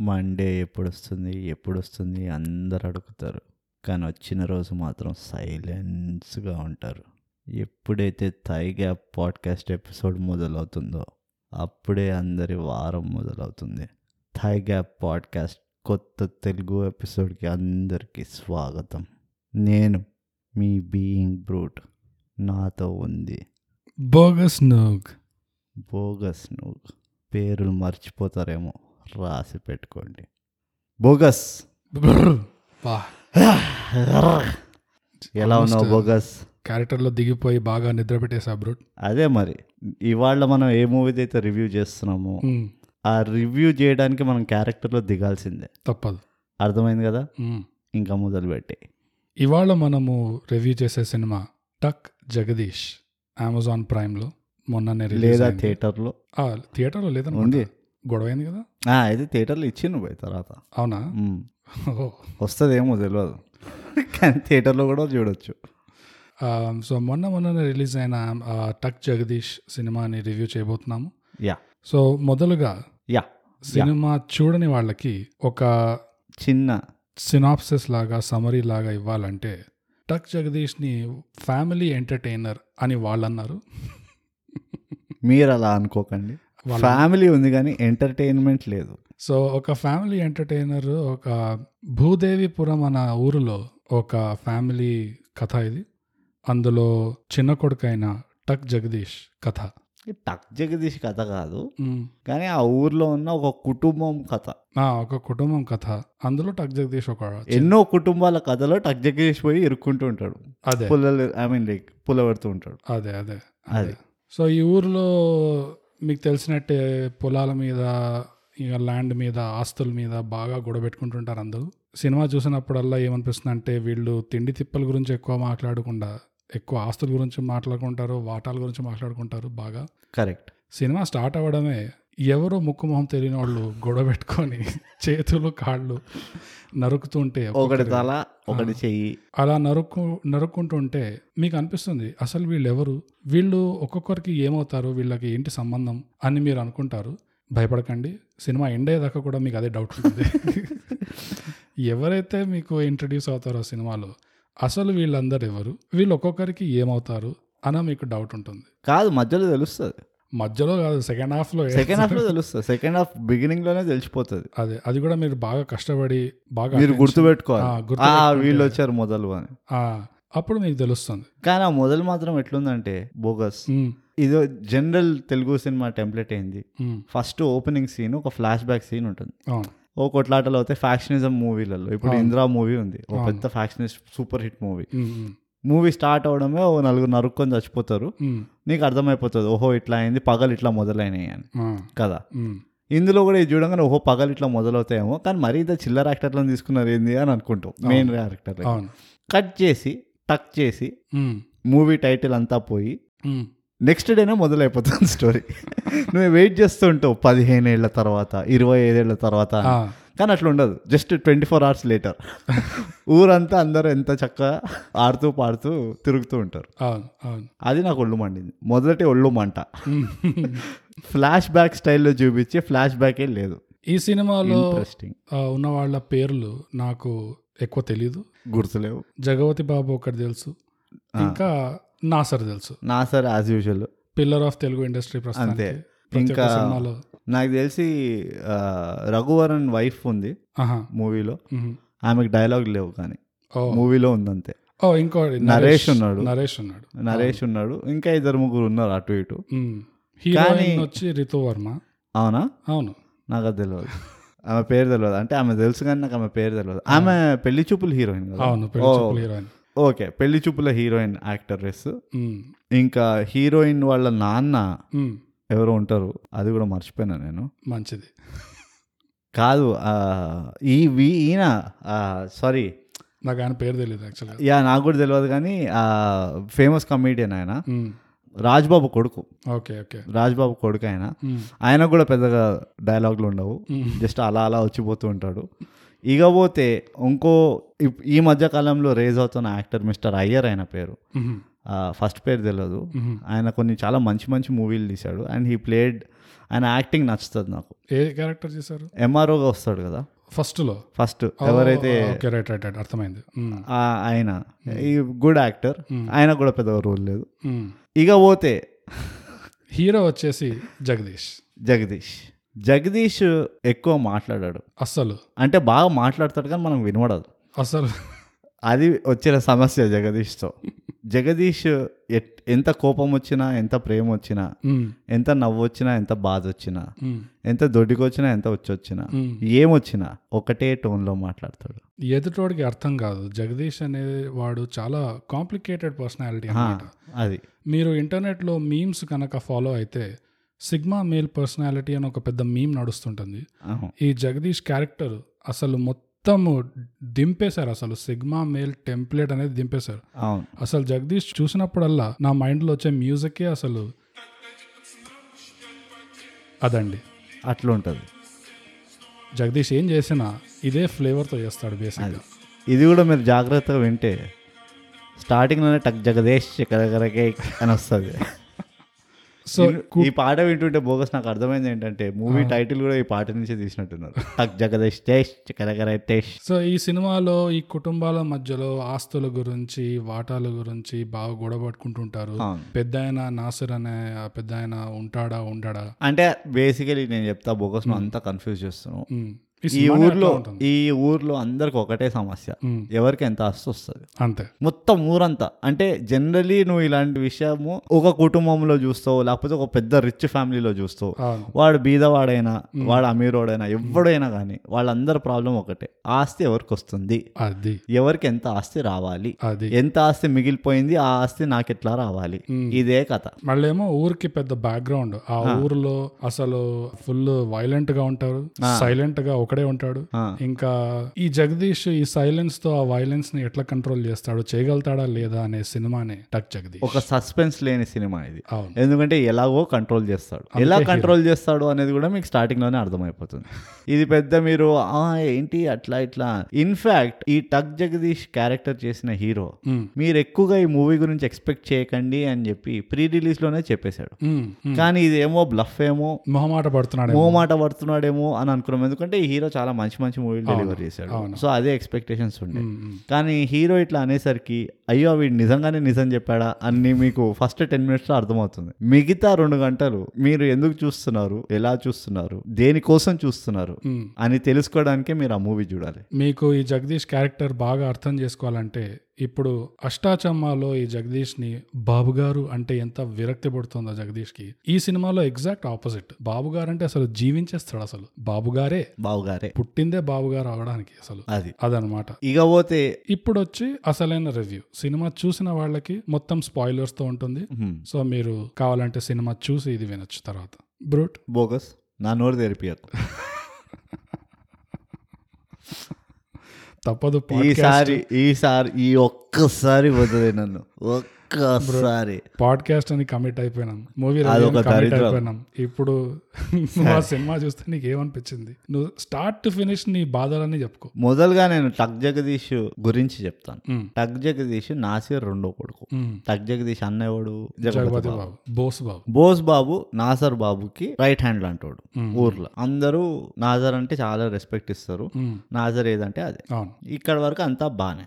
Monday ఎప్పుడు వస్తుంది ఎప్పుడు వస్తుంది అందరు అడుగుతారు. కానీ వచ్చిన రోజు మాత్రం సైలెన్స్గా ఉంటారు. ఎప్పుడైతే థై గ్యాప్ పాడ్కాస్ట్ ఎపిసోడ్ మొదలవుతుందో అప్పుడే అందరి వారం మొదలవుతుంది. థై గ్యాప్ పాడ్కాస్ట్ కొత్త తెలుగు ఎపిసోడ్కి అందరికీ స్వాగతం. నేను మీ బీయింగ్ బ్రూట్ నాతో ఉంది. బోగస్ నోగ్ బోగస్ నువ్వు పేర్లు మర్చిపోతారేమో. రాసి పెట్టుకోండి. బోగస్. ఎలా ఉన్నావు బోగస్? క్యారెక్టర్లో దిగిపోయి బాగా నిద్ర పెట్టేసా బ్రూట్ అదే మరి ఇవాళ మనం ఏ మూవీది అయితే రివ్యూ చేస్తున్నామో ఆ రివ్యూ చేయడానికి మనం క్యారెక్టర్లో దిగాల్సిందే. తప్పదు. అర్థమైంది కదా? మ్మ్. ఇంకా మొదలుపెట్టి. ఇవాళ మనము రివ్యూ చేసే సినిమా టక్ జగదీష్ అమెజాన్ ప్రైమ్లో మొన్ననే రిలీజ్ లేదా. థియేటర్లో? థియేటర్లో లేదనుకుంటా. ఉంది. గొడవ అయింది కదా? అయితే థియేటర్లో ఇచ్చిండు పోయి తర్వాత. అవునా. వస్తుందేమో తెలియదు కానీ థియేటర్లో కూడా చూడొచ్చు. సో మొన్న మొన్ననే రిలీజ్ అయిన టక్ జగదీష్ సినిమాని రివ్యూ చేయబోతున్నాము. యా. సో మొదలుగా యా. సినిమా చూడని వాళ్ళకి ఒక చిన్న సినాప్సిస్ లాగా సమరీ లాగా ఇవ్వాలంటే టక్ జగదీష్ని ఫ్యామిలీ ఎంటర్టైనర్ అని వాళ్ళు అన్నారు మీరు అలా అనుకోకండి. ఫ్యామిలీ ఉంది కానీ ఎంటర్టైన్మెంట్ లేదు. సో ఒక ఫ్యామిలీ ఎంటర్టైనర్ ఒక భూదేవిపురం అన్న ఊరిలో ఒక ఫ్యామిలీ కథ ఇది. అందులో చిన్న కొడుకైన టక్ జగదీష్ కథ. టక్ జగదీష్ కథ కాదు. కానీ ఆ ఊర్లో ఉన్న ఒక కుటుంబం కథ. ఆ, ఒక కుటుంబం కథ. అందులో టక్ జగదీష్ ఒక ఎన్నో కుటుంబాల కథలో టక్ జగదీష్ పోయి ఇరుక్కుంటూ ఉంటాడు. అదే. పుల్లలు ఐ మీన్ లైక్ పుల్లబడుతూ ఉంటాడు. అదే అదే. అది. సో ఈ ఊర్లో మీకు తెలిసినట్టే పొలాల మీద ఇక ల్యాండ్ మీద ఆస్తుల మీద బాగా గొడవ పెట్టుకుంటుంటారు అందరూ. సినిమా చూసినప్పుడల్లా ఏమనిపిస్తుంది అంటే వీళ్ళు తిండి తిప్పల గురించి ఎక్కువ మాట్లాడకుండా ఎక్కువ ఆస్తుల గురించి మాట్లాడుకుంటారు వాటాల గురించి మాట్లాడుకుంటారు బాగా. కరెక్ట్. సినిమా స్టార్ట్ అవ్వడమే ఎవరో ముక్కు మొహం తెలియని వాళ్ళు గొడవ పెట్టుకొని చేతులు కాళ్ళు నరుకుతుంటే ఒకటి తల ఒకటి చెయ్యి. అలా నరుక్కు నరుక్కుంటుంటే మీకు అనిపిస్తుంది అసలు వీళ్ళు ఎవరు వీళ్ళు ఒక్కొక్కరికి ఏమవుతారు? వీళ్ళకి ఏంటి సంబంధం అని మీరు అనుకుంటారు? భయపడకండి సినిమా ఎండ్ అయ్యేదాకా కూడా మీకు అదే డౌట్ ఉంటుంది. ఎవరైతే మీకు ఇంట్రడ్యూస్ అవుతారో సినిమాలో అసలు వీళ్ళందరూ ఎవరు వీళ్ళు ఒక్కొక్కరికి ఏమవుతారు? అని మీకు డౌట్ ఉంటుంది. కాదు మధ్యలో తెలుస్తుంది. మధ్యలో కాదు సెకండ్ హాఫ్లో సెకండ్ హాఫ్లో తెలుస్తుంది. సెకండ్ హాఫ్ బిగినింగ్లోనే తెలిసిపోతుంది. అదే అది కూడా మీరు బాగా కష్టపడి బాగా మీరు గుర్తుపెట్టుకోవాలి. వీళ్ళు వచ్చారు మొదలు అని. అప్పుడు మీకు తెలుస్తుంది. కానీ ఆ మొదలు మాత్రం ఎట్లుందంటే బోగస్ ఇదో జనరల్ తెలుగు సినిమా టెంప్లెట్ అయింది ఫస్ట్ ఓపెనింగ్ సీన్ ఒక ఫ్లాష్ బ్యాక్ సీన్ ఉంటుంది. ఓ కొట్లాటలు అవుతాయి ఫ్యాక్షనిజం మూవీలలో ఇప్పుడు. ఇందిరా మూవీ ఉంది. ఒక. పెద్ద factionist super hit movie movie start అవడమే ఓ నలుగురు నరుక్కొని చచ్చిపోతారు. నీకు అర్థమైపోతుంది ఓహో ఇట్లా అయింది పగలు ఇట్లా మొదలైనాయి అని. కదా? ఇందులో కూడా ఇది చూడగానే ఓహో పగలు ఇట్లా మొదలవుతాయేమో కానీ మరీ ఇద్దరు చిల్లర యాక్టర్లను తీసుకున్నారు ఏంది అని అనుకుంటాం మెయిన్ క్యారెక్టర్ కట్ చేసి టక్ చేసి మూవీ టైటిల్ అంతా పోయి నెక్స్ట్ డేనే మొదలైపోతుంది స్టోరీ నువ్వు వెయిట్ చేస్తుంటావు పదిహేను ఏళ్ళ తర్వాత ఇరవై ఐదేళ్ళ తర్వాత కానీ అట్లా ఉండదు. Just twenty four hours later ఊరంతా అందరూ ఎంత చక్కగా ఆడుతూ పాడుతూ తిరుగుతూ ఉంటారు. అవును అవును. అది నాకు ఒళ్ళు మండింది. మొదటి ఒళ్ళు మంట. ఫ్లాష్ బ్యాక్ స్టైల్లో చూపించి ఫ్లాష్ బ్యాకే లేదు. ఈ సినిమాలో ఉన్న వాళ్ళ పేర్లు నాకు ఎక్కువ తెలీదు. గుర్తులేవు. జగవతి బాబు ఒకటి తెలుసు. ఇంకా నాసర్ తెలుసు. నా సరే as usual pillar of Telugu industry అంతే. ఇంకా- సినిమాలో. నాకు తెలిసి ఆ, రఘువరన్ వైఫ్ ఉంది మూవీలో. ఆమెకు డైలాగ్ లేవు కానీ మూవీలో ఉందంతే. ఓ ఇంకో నరేష్. ఉన్నాడు. నరేష్ ఉన్నాడు. నరేష్ ఉన్నాడు. ఇంకా ఇద్దరు ముగ్గురు ఉన్నారు అటు ఇటు. హీరోయిన్ వచ్చి రితు వర్మ. అవునా? అవును. నాకు అది తెలియదు ఆమె పేరు తెలియదు అంటే ఆమె తెలుసు కానీ నాకు ఆమె పేరు తెలియదు ఆమె పెళ్ళి చూపుల హీరోయిన్ అవును హీరోయిన్. ఓకే పెళ్ళి చూపుల హీరోయిన్ యాక్టరెస్. ఉమ్. ఇంకా హీరోయిన్ వాళ్ళ నాన్న. ఎవరో ఉంటారు. అది కూడా మర్చిపోయినా నేను. మంచిది. కాదు ఈ వీ- ఈయన సారీ. నాకు ఆయన పేరు తెలియదు యాక్చువల్గా. యా నాకు కూడా తెలియదు కానీ ఫేమస్ కమీడియన్ ఆయన. రాజ్బాబు కొడుకు. Okay okay. రాజ్బాబు కొడుకు ఆయన. ఆయన కూడా పెద్దగా డైలాగులు ఉండవు. జస్ట్ అలా అలా వచ్చిపోతూ ఉంటాడు. ఇకపోతే ఇంకో ఇప్- ఈ మధ్య కాలంలో రేజ్ అవుతున్న యాక్టర్ మిస్టర్ అయ్యర్ ఆయన పేరు. ఫస్ట్ పేరు తెలియదు. ఆయన కొన్ని చాలా మంచి మంచి మూవీలు తీశాడు. అండ్ హీ ప్లేడ్ ఆయన యాక్టింగ్ నచ్చుతుంది నాకు. ఏ క్యారెక్టర్ చేశారు? ఎంఆర్ఓగా వస్తాడు కదా. ఫస్ట్లో ఫస్ట్ ఎవరైతే ఓకే రైట్ రైట్ రైట్ అర్థమైంది. ఆయన. ఈ గుడ్ యాక్టర్. ఆయన కూడా పెద్దగా రోల్ లేదు. ఇక పోతే హీరో వచ్చేసి జగదీష్. జగదీష్. జగదీష్ ఎక్కువ మాట్లాడాడు. అస్సలు. అంటే బాగా మాట్లాడతాడు కానీ మనం వినబడదు అసలు అది వచ్చిన సమస్య జగదీష్తో జగదీష్ ఎంత కోపం వచ్చినా ఎంత ప్రేమ వచ్చినా. ఎంత నవ్వు వచ్చినా ఎంత బాధ వచ్చినా. ఎంత దొడ్డికొచ్చినా ఎంత వచ్చి వచ్చినా మ్మ్. ఏమొచ్చినా ఒకటే టోన్లో మాట్లాడతాడు ఎదుటోడికి అర్థం కాదు జగదీష్ అనే వాడు చాలా కాంప్లికేటెడ్ పర్సనాలిటీ అది మీరు ఇంటర్నెట్లో మీమ్స్ కనుక ఫాలో అయితే సిగ్మా మేల్ పర్సనాలిటీ అని ఒక పెద్ద మీమ్ నడుస్తుంటుంది. ఈ జగదీష్ క్యారెక్టర్ అసలు మొత్తం దింపేశారు అసలు. సిగ్మా మేల్ టెంప్లెట్ అనేది దింపేశారు. అసలు జగదీష్ చూసినప్పుడల్లా నా మైండ్లో వచ్చే మ్యూజికే అసలు అదండి. అట్లా ఉంటుంది జగదీష్ ఏం చేసినా ఇదే ఫ్లేవర్తో చేస్తాడు బేసిక్గా. ఇది కూడా మీరు జాగ్రత్తగా వింటే స్టార్టింగ్లోనే టక్ జగదేశ్ కరకరకే అని వస్తుంది. సో ఈ పాట వింటుంటే బోగస్ నాకు అర్థమైంది ఏంటంటే మూవీ టైటిల్ కూడా ఈ పాట నుంచే తీసినట్టున్నారు. టక్ జగదేశ్ టేష్ టేష్ సో ఈ సినిమాలో ఈ కుటుంబాల మధ్యలో ఆస్తుల గురించి వాటాల గురించి బాగా గొడవ పట్టుకుంటుంటారు. పెద్ద ఆయన నాసిర్ అనే పెద్ద ఆయన ఉంటాడా ఉండడా? అంటే బేసికలీ నేను చెప్తా బోగస్ అంతా కన్ఫ్యూజ్ చేస్తున్నాను. ఈ ఊర్లో. ఈ ఊర్లో అందరికి ఒకటే సమస్య. ఎవరికి ఎంత ఆస్తి వస్తుంది? అంతే. మొత్తం ఊరంతా. అంటే జనరలీ నువ్వు ఇలాంటి విషయము ఒక కుటుంబంలో చూస్తావు లేకపోతే ఒక పెద్ద రిచ్ ఫ్యామిలీలో చూస్తావు. వాడు బీదవాడైనా వాడు అమీరోడైనా ఎవడైనా కానీ వాళ్ళందరి ప్రాబ్లం ఒకటే. ఆస్తి ఎవరికి వస్తుంది? అది. ఎవరికి ఎంత ఆస్తి రావాలి? అది. ఎంత ఆస్తి మిగిలిపోయింది? ఆ ఆస్తి నాకు ఎట్లా రావాలి. ఇదే కథ. మళ్ళేమో ఊరికి పెద్ద బ్యాక్గ్రౌండ్ ఆ ఊర్లో అసలు ఫుల్ వైలెంట్గా ఉంటారు సైలెంట్గా ఒకడే ఉంటాడు. ఇంకా ఈ జగదీష్ ఈ సైలెన్స్తో ఆ వైలెన్స్ని ఎట్లా కంట్రోల్ చేస్తాడు చేయగలుగుతాడా లేదా అనే సినిమానే టక్ జగదీష్. ఒక సస్పెన్స్ లేని సినిమా ఇది. ఎందుకంటే ఎలాగో కంట్రోల్ చేస్తాడు. ఎలా కంట్రోల్ చేస్తాడు అనేది కూడా మీకు స్టార్టింగ్లోనే అర్థమైపోతుంది. ఇది పెద్ద మీరు "ఆ, ఏంటి అట్లా ఇట్లా? ఇన్ఫాక్ట్ ఈ టక్ జగదీష్ క్యారెక్టర్ చేసిన హీరో. మీరు ఎక్కువగా ఈ మూవీ గురించి ఎక్స్పెక్ట్ చేయకండి అని చెప్పి ప్రీ రిలీజ్లోనే చెప్పేశాడు. కానీ ఇదేమో బ్లఫ్ ఏమో మొహమాట పడుతున్నాడు మోమాట పడుతున్నాడేమో అని అనుకున్నాం. ఎందుకంటే ఈ హీరో చాలా మంచి మంచి మూవీలు డెలివర్ చేశాడు. సో అదే ఎక్స్పెక్టేషన్స్ ఉండే. కానీ హీరో ఇట్లా అనేసరికి అయ్యో వీడు నిజంగానే నిజం చెప్పాడా అని మీకు ఫస్ట్ టెన్ మినిట్స్లో అర్థమవుతుంది. మిగతా రెండు గంటలు మీరు ఎందుకు చూస్తున్నారు ఎలా చూస్తున్నారు దేనికోసం చూస్తున్నారు. అని తెలుసుకోవడానికే మీరు ఆ మూవీ చూడాలి. మీకు ఈ జగదీష్ క్యారెక్టర్ బాగా అర్థం చేసుకోవాలంటే ఇప్పుడు అష్టాచమ్మాలో ఈ జగదీష్ని బాబు గారు అంటే ఎంత విరక్తి పడుతుందో జగదీష్కి ఈ సినిమాలో ఎగ్జాక్ట్ ఆపోజిట్. బాబు గారు అంటే అసలు జీవించేస్తాడు అసలు. బాబు గారే బావుగారే పుట్టిందే బాబు గారు అవడానికి అసలు. అది. అదనమాట. ఇక పోతే ఇప్పుడు వచ్చి అసలైన రివ్యూ. సినిమా చూసిన వాళ్ళకి మొత్తం స్పాయిలర్స్తో ఉంటుంది సో మీరు కావాలంటే సినిమా చూసి ఇది వినొచ్చు తర్వాత. బ్రూట్. బోగస్ నా నోరు తెరిపియకు. తప్పదు ఈసారి ఈసారి ఈ ఒక్కసారి వదిలే నన్ను. ఒక్కసారి. పాడ్కాస్ట్ అని కమిట్ అయిపోయినాం. Movie commit. అయిపోయినాం. ఇప్పుడు నువ్వు ఆ సినిమా చూస్తే నీకు ఏమనిపించింది? నువ్వు స్టార్ట్ టు ఫినిష్ నీ బాధలన్నీ చెప్పుకో. మొదలుగా నేను టక్ జగదీష్ గురించి చెప్తాను. టక్ జగదీష్ నాసిర్ రెండో కొడుకు. టక్ జగదీష్ అన్నవాడు జగపతి బాబు. బోస్ బాబు. బోస్ బాబు నాసర్ బాబుకి రైట్ హ్యాండ్ అంటాడు. ఊర్లో. అందరూ నాజర్ అంటే చాలా రెస్పెక్ట్ ఇస్తారు. నాజర్ ఏదంటే అదే. ఇక్కడ వరకు అంతా బానే.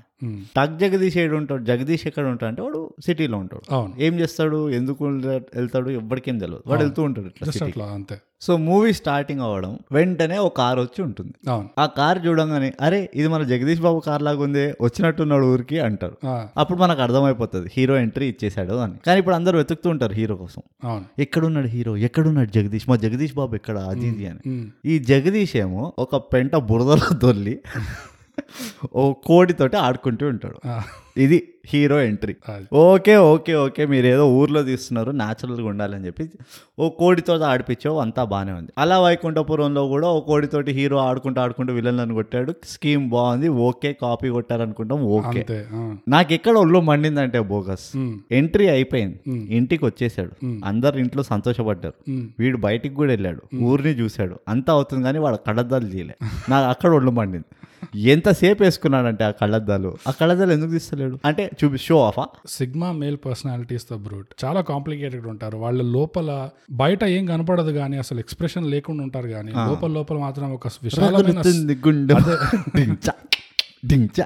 టక్ జగదీష్ ఏడు ఉంటాడు జగదీష్ ఎక్కడ ఉంటాడు అంటే వాడు సిటీలో ఉంటాడు. అవును. ఏం చేస్తాడు? ఎందుకు వెళ్తాడు? ఎవ్వడికేం తెలియదు వాడు వెళ్తూ ఉంటాడు ఇట్లా అంతే. సో మూవీ స్టార్టింగ్ అవ్వడం వెంటనే ఒక కార్ వచ్చి ఉంటుంది. ఆ కార్ చూడంగానే అరే ఇది మన జగదీష్ బాబు కార్ లాగా ఉంది వచ్చినట్టున్నాడు ఊరికి అంటారు. అప్పుడు మనకు అర్థమైపోతుంది హీరో ఎంట్రీ ఇచ్చేసాడు అని. కానీ ఇప్పుడు అందరూ వెతుకుతూ ఉంటారు హీరో కోసం. ఎక్కడున్నాడు హీరో? ఎక్కడున్నాడు జగదీష్? మా జగదీష్ బాబు ఎక్కడ? అది ఇది అని. ఈ జగదీష్ ఏమో ఒక పెంట బురదలో దొల్లి ఓ కోడితోటి ఆడుకుంటూ ఉంటాడు. ఇది hero entry. Okay okay okay మీరు ఏదో ఊర్లో తీస్తున్నారు న్యాచురల్గా ఉండాలని చెప్పి ఓ కోడితో ఆడిపించావు అంతా బాగానే ఉంది. అలా వైకుంఠపురంలో కూడా ఓ కోడితోటి హీరో ఆడుకుంటూ ఆడుకుంటూ విలన్లను కొట్టాడు. స్కీమ్ బాగుంది ఓకే కాపీ కొట్టారనుకుంటాం ఓకే. నాకు ఎక్కడ ఒళ్ళు మండిందంటే బోగస్. ఎంట్రీ అయిపోయింది. ఇంటికి వచ్చేసాడు అందరు ఇంట్లో సంతోషపడ్డారు. వీడు బయటికి కూడా వెళ్ళాడు. ఊరిని చూశాడు. అంతా అవుతుంది కానీ వాడు కడద్దాలు తీయలే నాకు అక్కడ ఒళ్ళు మండింది. ఎంతసేపు వేసుకున్నాడంటే ఆ కళ్ళద్దాలు? ఆ కళ్ళద్దాలు ఎందుకు తీస్తలేడు? అంటే చూపి షో ఆఫా సిగ్మా మేల్ పర్సనాలిటీస్తో బ్రూట్. చాలా కాంప్లికేటెడ్ ఉంటారు. వాళ్ళ లోపల బయట ఏం కనపడదు కానీ అసలు ఎక్స్ప్రెషన్ లేకుండా ఉంటారు కానీ లోపల లోపల మాత్రం ఒక విశాలమైన గుండె. డించ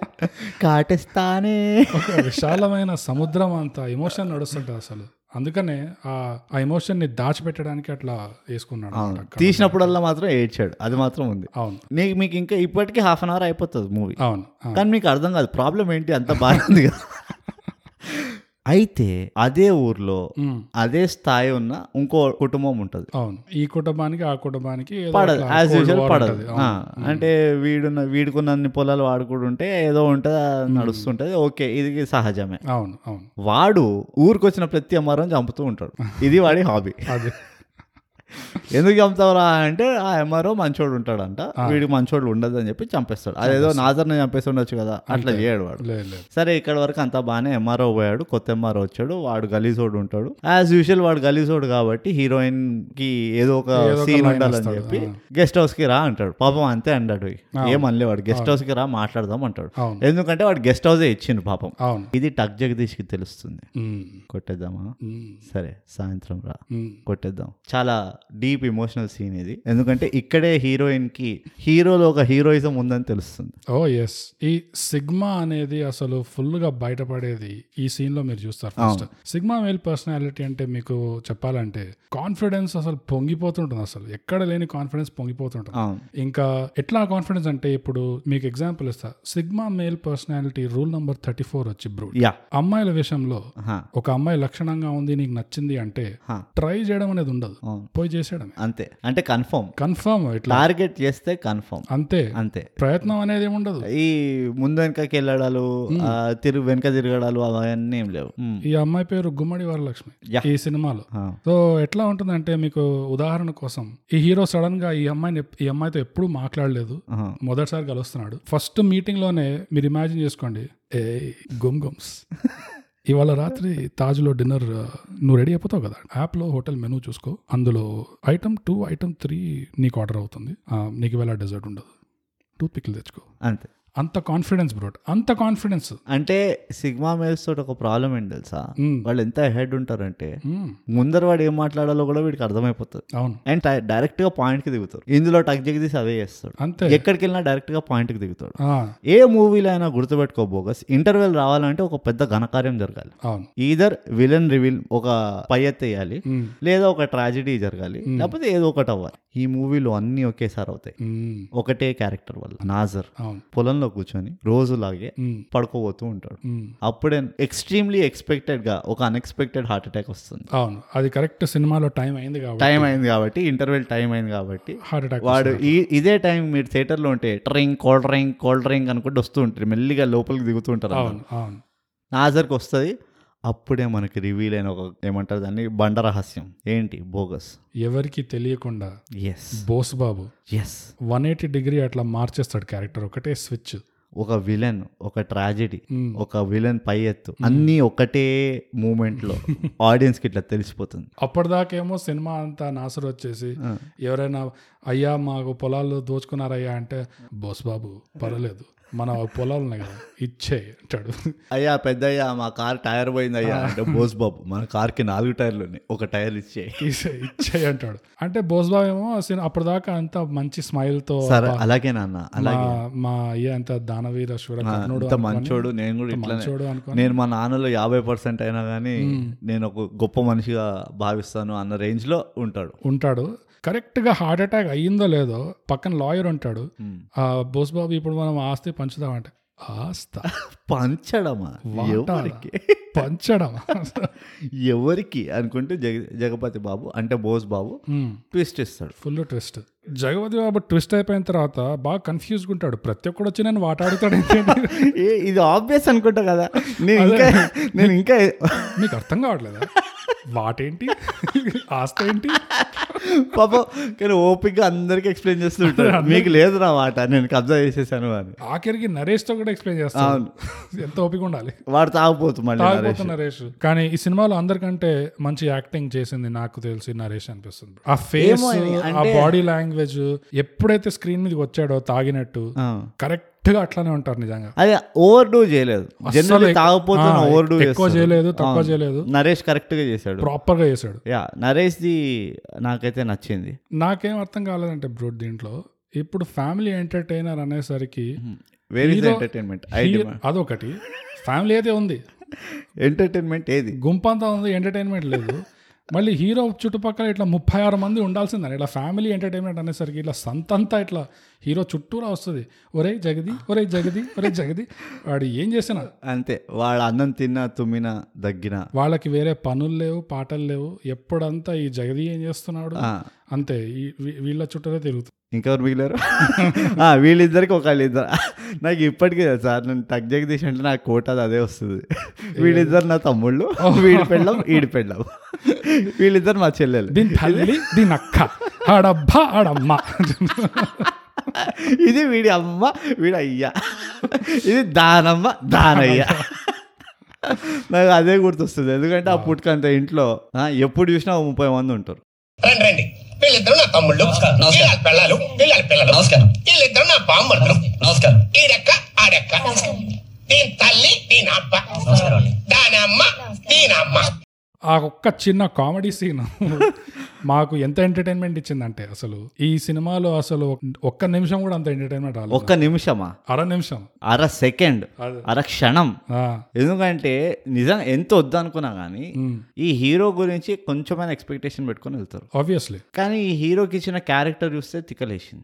కాటేస్తానే. విశాలమైన సముద్రం అంత ఎమోషన్ నడుస్తుంటది అసలు. అందుకనే ఆ ఎమోషన్ని దాచిపెట్టడానికి అట్లా వేసుకున్నాడు. తీసినప్పుడల్లా మాత్రం ఏడ్చాడు. అది మాత్రం ఉంది. అవును. నీకు మీకు ఇంకా ఇప్పటికీ హాఫ్ అన్ అవర్ అయిపోతుంది మూవీ అవును కానీ మీకు అర్థం కాదు. ప్రాబ్లం ఏంటి? అంత బాగుంది కదా. అయితే అదే ఊర్లో అదే స్థాయి ఉన్న ఇంకో కుటుంబం ఉంటుంది. అవును. ఈ కుటుంబానికి ఆ కుటుంబానికి పడదు. యాజ్ యూజువల్ పడదు. అంటే వీడున్న వీడుకున్న పొలాలు వాడుకుంటుంటే ఏదో ఉంటుంది నడుస్తుంటది. ఓకే ఇది సహజమే. అవును అవును. వాడు ఊరికొచ్చిన ప్రతి అమ్మారం చంపుతూ ఉంటాడు. ఇది వాడి హాబీ. అది. ఎందుకు చంపుతావురా అంటే ఆ ఎంఆర్ఓ మంచోడు ఉంటాడంట. వీడికి మంచోడు ఉండదు అని చెప్పి చంపేస్తాడు. అదేదో నాజర్ని చంపేసి ఉండొచ్చు కదా అట్లా చేయడు వాడు. సరే ఇక్కడ వరకు అంతా బాగానే ఎంఆర్ఓ పోయాడు కొత్త ఎంఆర్ఓ వచ్చాడు వాడు గలీజోడు ఉంటాడు. యాజ్ యూజువల్ వాడు గలీజోడు కాబట్టి హీరోయిన్కి ఏదో ఒక సీన్ ఉండాలని. చెప్పి గెస్ట్ హౌస్కి రా అంటాడు. పాపం అంతే అంటాడు. ఏమనలే వాడు. గెస్ట్ హౌస్కి రా మాట్లాడదాం అంటాడు. ఎందుకంటే వాడు గెస్ట్ హౌసే ఇచ్చిండు పాపం. ఇది టక్ జగదీష్కి తెలుస్తుంది కొట్టేద్దామా? సరే సాయంత్రం రా. కొట్టేద్దాం. చాలా డీప్ ఇమోషనల్ సీన్ ఇది. ఎందుకంటే ఇక్కడే హీరోయిన్కి హీరోలో ఒక హీరోయిజం ఉందని తెలుస్తుంది. ఓ ఎస్ ఈ సిగ్మా అనేది అసలు ఫుల్గా బయటపడేది ఈ సీన్లో మీరు చూస్తారు ఫస్ట్. సిగ్మా మేల్ పర్సనాలిటీ అంటే మీకు చెప్పాలంటే కాన్ఫిడెన్స్ అసలు పొంగిపోతుంటుంది అసలు. ఎక్కడ లేని కాన్ఫిడెన్స్ పొంగిపోతుంటుంది. ఇంకా ఎట్లా కాన్ఫిడెన్స్ అంటే ఇప్పుడు మీకు ఎగ్జాంపుల్ ఇస్తా. Sigma male personality rule number thirty four వచ్చి బ్రూ అమ్మాయిల విషయంలో ఒక అమ్మాయి లక్షణంగా ఉంది నీకు నచ్చింది అంటే ట్రై చేయడం అనేది ఉండదు. పోయి చేసేయడమే అంతే. అంటే కన్ఫర్మ్ కన్ఫర్మ్ ఇట్లా. టార్గెట్ చేస్తే కన్ఫర్మ్ అంతే. అంతే. ప్రయత్నం అనేది ఉండదు ఈ ముందు వెనకకి వెళ్ళడాలు ఆ, తిరుగు వెనక తిరగడాలు అవన్నీ ఏం లేవు. మ్, ఈ అమ్మాయి పేరు గుమ్మడి వరలక్ష్మి. ఈ సినిమాలో. సో ఎట్లా ఉంటుందంటే మీకు ఉదాహరణ కోసం ఈ హీరో సడన్గా ఈ అమ్మాయిని ఈ అమ్మాయితో ఎప్పుడు మాట్లాడలేదు. మొదటిసారి కలుస్తున్నాడు. ఫస్ట్ మీటింగ్లోనే మీరు ఇమాజిన్ చేసుకోండి. ఏ గుమ్ గుమ్స్. ఇవాళ రాత్రి తాజ్లో డిన్నర్ నువ్వు రెడీ అయిపోతావు కదా? యాప్లో హోటల్ మెనూ చూసుకో. అందులో ఐటమ్ టూ ఐటమ్ త్రీ నీకు ఆర్డర్ అవుతుంది. నీకు ఇవాళ డెజర్ట్ ఉండదు. టూత్ పిక్లు తెచ్చుకో. అంతే. అంత కాన్ఫిడెన్స్ బ్రోట్ అంత కాన్ఫిడెన్స్ అంటే సిగ్మా మేల్స్ తోటి ఒక ప్రాబ్లం ఏంటి తెలుసా. వాళ్ళు ఎంత హెడ్ ఉంటారంటే ముందర వాడు ఏం మాట్లాడాలో కూడా వీడికి అర్థమైపోతుంది. అవును. అండ్ డైరెక్ట్గా పాయింట్కి దిగుతాడు. ఇందులో టక్ జగదీసి అదే చేస్తాడు. అంతే. ఎక్కడికి వెళ్ళినా డైరెక్ట్గా పాయింట్కి దిగుతాడు. ఏ మూవీలో అయినా గుర్తుపెట్టుకో బోగస్ ఇంటర్వెల్ రావాలంటే ఒక పెద్ద ఘనకార్యం జరగాలి. అవును. ఈధర్ విలన్ రివీల్ ఒక పై ఎత్తేయాలి లేదా ఒక ట్రాజడీ జరగాలి లేకపోతే ఏదో ఒకటి అవ్వాలి. ఈ మూవీలో అన్ని ఒకేసారి అవుతాయి. ఒకటే క్యారెక్టర్ వల్ల. నాజర్. అవును. పొలంలో కూర్చొని రోజులాగే పడుకోబోతూ ఉంటాడు. అప్పుడే ఎక్స్ట్రీమ్లీ ఎక్స్పెక్టెడ్గా ఒక అన్ఎక్స్పెక్టెడ్ హార్ట్ అటాక్ వస్తుంది. అవును. అది కరెక్ట్ సినిమాలో టైం అయింది కాబట్టి. టైం అయింది కాబట్టి ఇంటర్వెల్ టైం అయింది కాబట్టి హార్ట్ అటాక్ వాడు ఇదే టైం మీరు థియేటర్లో ఉంటే drink cold drink cold drink అనుకుంటూ వస్తూ ఉంటారు. మెల్లిగా లోపలికి దిగుతూ ఉంటారు. అవును అవును. నాజర్కి వస్తుంది. అప్పుడే మనకి రివీల్ అయిన ఒక ఏమంటారు దాన్ని? బండ రహస్యం. ఏంటి? బోగస్. ఎవరికి తెలియకుండా ఎస్ బోస్ బాబు ఎస్ వన్ ఎయిటీ డిగ్రీ అట్లా మార్చేస్తాడు క్యారెక్టర్. ఒకటే స్విచ్. ఒక విలన్ ఒక ట్రాజెడీ ఒక విలన్ పై ఎత్తు. అన్నీ ఒకటే మూమెంట్లో ఆడియన్స్కి ఇట్లా తెలిసిపోతుంది. అప్పటిదాకేమో సినిమా అంతా నాసరు వచ్చేసి ఎవరైనా అయ్యా మాకు పొలాలు దోచుకున్నారయ్యా అంటే బోస్ బాబు పర్వాలేదు. మన పొలాలు ఉన్నాయి కదా ఇచ్చే అంటాడు. అయ్యా పెద్దయ్యా మా కార్ టైర్ పోయింది అయ్యా అంటే బోస్ బాబు మన కార్కి నాలుగు టైర్లు ఉన్నాయి. ఒక టైర్ ఇచ్చే. ఇచ్చే అంటాడు. అంటే బోస్ బాబు ఏమో అప్పటిదాకా అంత మంచి స్మైల్తో సరే అలాగే నాన్న అలా మా అయ్య అంత దానవీర శూర మంచోడు నేను కూడా మంచోడు అనుకో నేను మా నాన్నలో యాభై పర్సెంట్ అయినా కానీ నేను ఒక గొప్ప మనిషిగా భావిస్తాను అన్న రేంజ్లో ఉంటాడు. ఉంటాడు. కరెక్ట్గా హార్ట్ అటాక్ అయ్యిందో లేదో పక్కన లాయర్ ఉంటాడు. ఆ బోస్ బాబు ఇప్పుడు మనం ఆస్తి పంచుదామంటే ఆస్త. పంచడమా? పంచడం. ఎవరికి అనుకుంటే జగ జగపతి బాబు అంటే బోస్ బాబు ట్విస్ట్ ఇస్తాడు. Full twist Jagapathi Babu twist అయిపోయిన తర్వాత బాగా కన్ఫ్యూజ్ ఉంటాడు. ప్రతి ఒక్కడు వచ్చి నేను వాటాడుతాడు? ఏ ఇది ఆబ్వియస్ అనుకుంటా కదా. నేను ఇంకా నేను ఇంకా మీకు అర్థం కావట్లేదా? వాటేంటి? ఆస్తి ఏంటి పాపం కానీ ఓపిక అందరికి ఎక్స్ప్లెయిన్ చేస్తుంటాడు మీకు లేదు నా మాట నేను కబ్జా చేసేసాను అని. ఆఖరికి నరేష్తో కూడా ఎక్స్ప్లెయిన్ చేస్తాను ఎంత ఓపిక ఉండాలి? వాడు తాగిపోతు మళ్ళీ నరేష్. తాగిపోతున్న నరేష్. కానీ ఈ సినిమాలో అందరికంటే మంచి యాక్టింగ్ చేసింది నాకు తెలిసి నరేష్ అనిపిస్తుంది. ఆ ఫేస్ ఆ బాడీ లాంగ్వేజ్ ఎప్పుడైతే స్క్రీన్ మీదకి వచ్చాడో తాగినట్టు కరెక్ట్ అట్లానే ఉంటారు నిజంగా. అది ఓవర్ డూ చేయలేదు జనరల్ ఎక్- తాగపోతే ఆ, ఓవర్ డూ ఎక్కువ చేయలేదు, తక్కువ చేయలేదు. నరేష్ కరెక్ట్గా చేశాడు. ప్రాపర్గా చేశాడు. యా నరేష్ ది నాకైతే నచ్చింది. నాకేం అర్థం కాలేదంటే బ్రో దీంట్లో ఇప్పుడు ఫ్యామిలీ ఎంటర్టైనర్ అనేసరికి వేర్ ఎంటర్టైన్మెంట్ అదొకటి. ఫ్యామిలీ అయితే ఉంది. ఎంటర్టైన్మెంట్ ఏది? గుంపంతా ఉంది ఎంటర్టైన్మెంట్ లేదు. మళ్ళీ హీరో చుట్టుపక్కల ఇట్లా ముప్పై ఆరు మంది ఉండాల్సిందని ఇట్లా ఫ్యామిలీ ఎంటర్టైన్మెంట్ అనేసరికి ఇట్లా సంతంతా ఇట్లా హీరో చుట్టూరా వస్తుంది. ఒరే జగది ఒరే జగది ఒరే జగది. వాడు ఏం చేసినా. అంతే వాళ్ళ అన్నం తిన్నా తుమ్మినా దగ్గిన. వాళ్ళకి వేరే పనులు లేవు పాటలు లేవు. ఎప్పుడంతా ఈ జగది ఏం చేస్తున్నాడు? అంతే వీళ్ళ చుట్టూరే తిరుగుతుంది. ఇంకెవరు మిగిలారు? ఆ, వీళ్ళిద్దరికి ఒకళ్ళు ఇద్దరు నాకు ఇప్పటికీ తెలుసు సార్ నేను టక్ జగదీష్ అంటే నాకు కోట అది అదే వస్తుంది. వీళ్ళిద్దరు నా తమ్ముళ్ళు వీడి పెళ్ళం ఈడి పెళ్ళం. వీళ్ళిద్దరు మా చెల్లెలు. దీని తల్లి దీని అక్క. ఆడబ్బా ఆడమ్మ. ఇది వీడి అమ్మ వీడి అయ్య. ఇది దానమ్మ దానయ్య. నాకు అదే గుర్తొస్తుంది. ఎందుకంటే ఆ పుట్టుకంత ఇంట్లో ఎప్పుడు చూసినా ఓ ముప్పై మంది ఉంటారు. రండి రండి. వీళ్ళిద్దరు నా తమ్ముళ్ళు వీళ్ళ పిల్లలు వీళ్ళ పిల్లలు. నమస్కారం. వీళ్ళిద్దరు నా బామ్మర్దులు నమస్కారం. ఈడెక్క ఆడెక్క దీని తల్లి దీని అబ్బ. దాని అమ్మ దీని అమ్మ. ఆ ఒక్క చిన్న కామెడీ సీన్ మాకు ఎంత ఎంటర్టైన్మెంట్ ఇచ్చిందంటే అసలు ఈ సినిమాలో అసలు ఒక్క నిమిషం కూడా అంత ఎంటర్టైన్మెంట్ రాలేదు. ఒక్క నిమిషమా? అర నిమిషం. అర సెకండ్. అర క్షణం. ఎందుకంటే నిజంగా ఎంత వద్దనుకున్నా కానీ ఈ హీరో గురించి కొంచెమైన ఎక్స్పెక్టేషన్ పెట్టుకొని వెళ్తారు. ఆబ్వియస్లీ కానీ ఈ హీరోకి ఇచ్చిన క్యారెక్టర్ చూస్తే తిక్కలేసింది.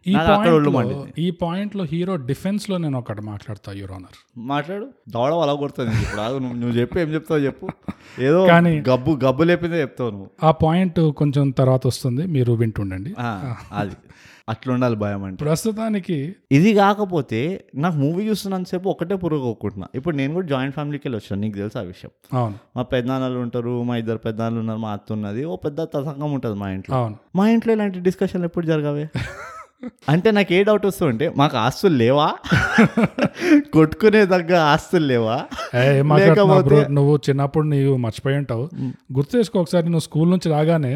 ఈ పాయింట్లో హీరో డిఫెన్స్లో నేను ఒకటి మాట్లాడతా యూర్ ఆనర్ మాట్లాడు. దవడ అలా కొడుతుంది. ఇప్పుడు నువ్వు చెప్పు ఏం చెప్తావు చెప్పు. ఏదో కానీ- గబ్బు గబ్బు లేపిందే చెప్తావు నువ్వు. ఆ పాయింట్ కొంచెం తర్వాత వస్తుంది. మీరు వింటుండండి. అది. అట్లుండాలి భయం అంటే. ప్రస్తుతానికి ఇది కాకపోతే నాకు మూవీ చూస్తున్నంతసేపు ఒకటే పురుగు కొట్టుకుంటున్నా ఇప్పుడు నేను కూడా జాయింట్ ఫ్యామిలీకి వెళ్ళి వచ్చాను నీకు తెలుసు ఆ విషయం? అవును. మా పెద్దనాన్నలు ఉంటారు మా ఇద్దరు పెద్దనాన్నలు ఉన్నారు మా అత్త ఉన్నది ఓ పెద్ద తతంగం ఉంటుంది మా ఇంట్లో. మా ఇంట్లో ఇలాంటి డిస్కషన్లు ఎప్పుడు జరగవే? అంటే నాకు ఏ డౌట్ వస్తుందంటే మాకు ఆస్తులు లేవా? కొట్టుకునే దగ్గర ఆస్తులు లేవా? నువ్వు చిన్నప్పుడు నీవు మర్చిపోయి ఉంటావు. గుర్తు చేసుకో ఒకసారి నువ్వు స్కూల్ నుంచి రాగానే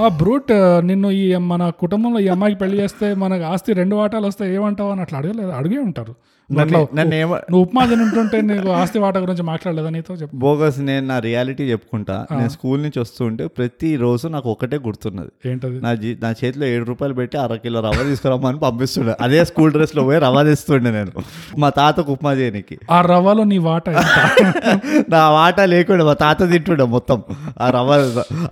ఆ బ్రూట్ నిన్ను ఈ మన కుటుంబంలో ఈ అమ్మాయికి పెళ్ళి చేస్తే మనకు ఆస్తి రెండు వాటాలు వస్తే ఏమంటావు? అని అట్లా అడగలేదు అడిగే ఉంటారు. నువ్వు ఉప్మా తింటుంటే నీకు ఆస్తి వాటా గురించి మాట్లాడలేదా నీతో? చెప్పు. బోగస్ నేను నా రియాలిటీ చెప్పుకుంటా. నేను స్కూల్ నుంచి వస్తుంటే ప్రతి రోజు నాకు ఒకటే గుర్తున్నది. ఏంటది? నా జీ నా చేతిలో ఏడు రూపాయలు పెట్టి అర కిలో రవ్వ తీసుకురమ్మని పంపిస్తుండే. అదే స్కూల్ డ్రెస్లో పోయి రవ్వ తెస్తుండే నేను. మా తాతకు ఉప్మా చేయనికి. ఆ రవ్వలో నీ వాటా? నా వాట లేకుండా మా తాత తింటుండే మొత్తం. ఆ రవ్వ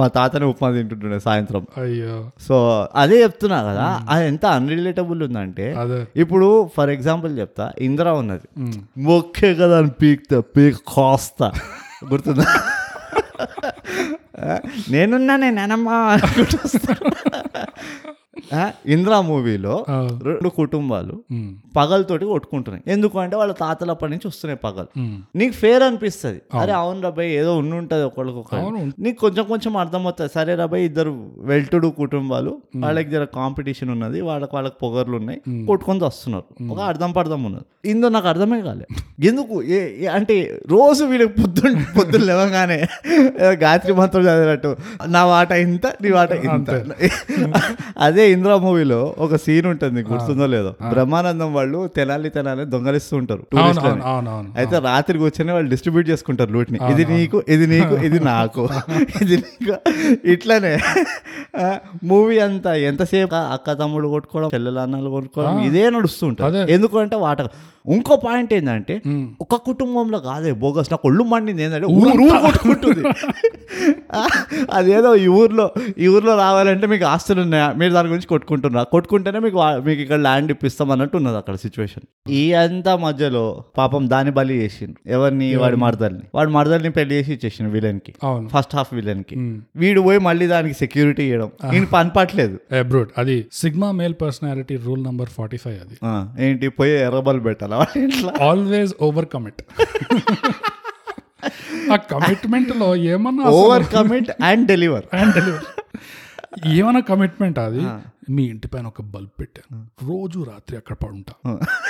మా తాతనే ఉప్మా తింటుంటుండే సాయంత్రం. అయ్యో. సో అదే చెప్తున్నా కదా అది ఎంత అన్రిలేటబుల్ ఉందంటే ఇప్పుడు ఫర్ ఎగ్జాంపుల్ చెప్తా ఇందిరా ఉన్నది. మొక్కే కదా అని పీక్తా పీక్ కాస్తా. గుర్తుందా? నేనున్నా నేను నేనమ్మా. అనుకుంటూ ఇందిరా మూవీలో రెండు కుటుంబాలు పగలతోటి కొట్టుకుంటున్నాయి. ఎందుకు అంటే వాళ్ళ తాతల అప్పటి నుంచి వస్తున్నాయి పగలు. నీకు ఫేర్ అనిపిస్తుంది. అరే అవును రాబాయ్ ఏదో ఉండి ఉంటుంది ఒకళ్ళకొకళ్ళు అవును. నీకు కొంచెం కొంచెం అర్థమవుతుంది. సరే రాబాయ్ ఇద్దరు వెల్టుడు కుటుంబాలు వాళ్ళకి జర కాంపిటీషన్ ఉన్నది వాళ్ళకి వాళ్ళకి పొగర్లు ఉన్నాయి కొట్టుకొని వస్తున్నారు. ఒక అర్థం పర్థం ఉన్నది. ఇందో నాకు అర్థమే కాలే. ఎందుకు? ఏ- అంటే రోజు వీళ్ళకి పొద్దున్న పొద్దున్న లేవగానే గాయత్రి మంత్రం చదివినట్టు నా వాట ఇంత నీ వాట ఇంత. అదే ఇంద్రా మూవీలో ఒక సీన్ ఉంటుంది గుర్తుందో లేదో. బ్రహ్మానందం వాళ్ళు తెనాలి తెనాలి దొంగలిస్తూ ఉంటారు టూరిస్టులని. అయితే రాత్రి కూర్చొని వాళ్ళు డిస్ట్రిబ్యూట్ చేసుకుంటారు లూట్ని ఇది నీకు ఇది నీకు ఇది నాకు. ఇది నీకు. ఇట్లానే. మూవీ అంతా ఎంతసేపు అక్క తమ్ముడు కొట్టుకోవడం చెల్లెల అన్నలు కొట్టుకోవడం ఇదే నడుస్తుంటారు అదే. ఎందుకంటే వాట ఇంకో పాయింట్ ఏంటంటే. ఒక కుటుంబంలో కాదే బోగస్ నాకు ఒళ్ళు మండింది ఏంటంటే ఊరు ఊరు కొట్టుకుంటుంది. అదేదో ఈ ఊర్లో ఈ ఊర్లో రావాలంటే మీకు ఆస్తులు ఉన్నాయా? మీరు దాని గురించి కొట్టుకుంటున్నా. కొట్టుకుంటేనే మీకు మీకు ఇక్కడ ల్యాండ్ ఇప్పిస్తాం అన్నట్టు ఉన్నది అక్కడ సిచ్యువేషన్ ఈ అంతా మధ్యలో పాపం దాని బలి చేసిండ్రు. ఎవరిని? వాడి మరదల్ని. వాడి మరదల్ని పెళ్ళి చేసి ఇచ్చేసిండు విలన్కి. అవును. ఫస్ట్ హాఫ్ విలన్కి. వీడు పోయి మళ్ళీ దానికి సెక్యూరిటీ ఇవ్వడం ఈయన పని పట్టలేదు ఏ బ్రూట్ అది sigma male personality rule number forty five అది ఏంటి? పోయి ఎర్రబల్ పెట్టాలి ఆల్వేస్ ఓవర్ కమిట్ ఆ కమిట్మెంట్లో ఏమన్నా over commit and deliver and delivery ఏమన్నా కమిట్మెంట్ అది? మీ ఇంటి పైన ఒక బల్బ్ పెట్టాను రోజు రాత్రి అక్కడ పడుంటా.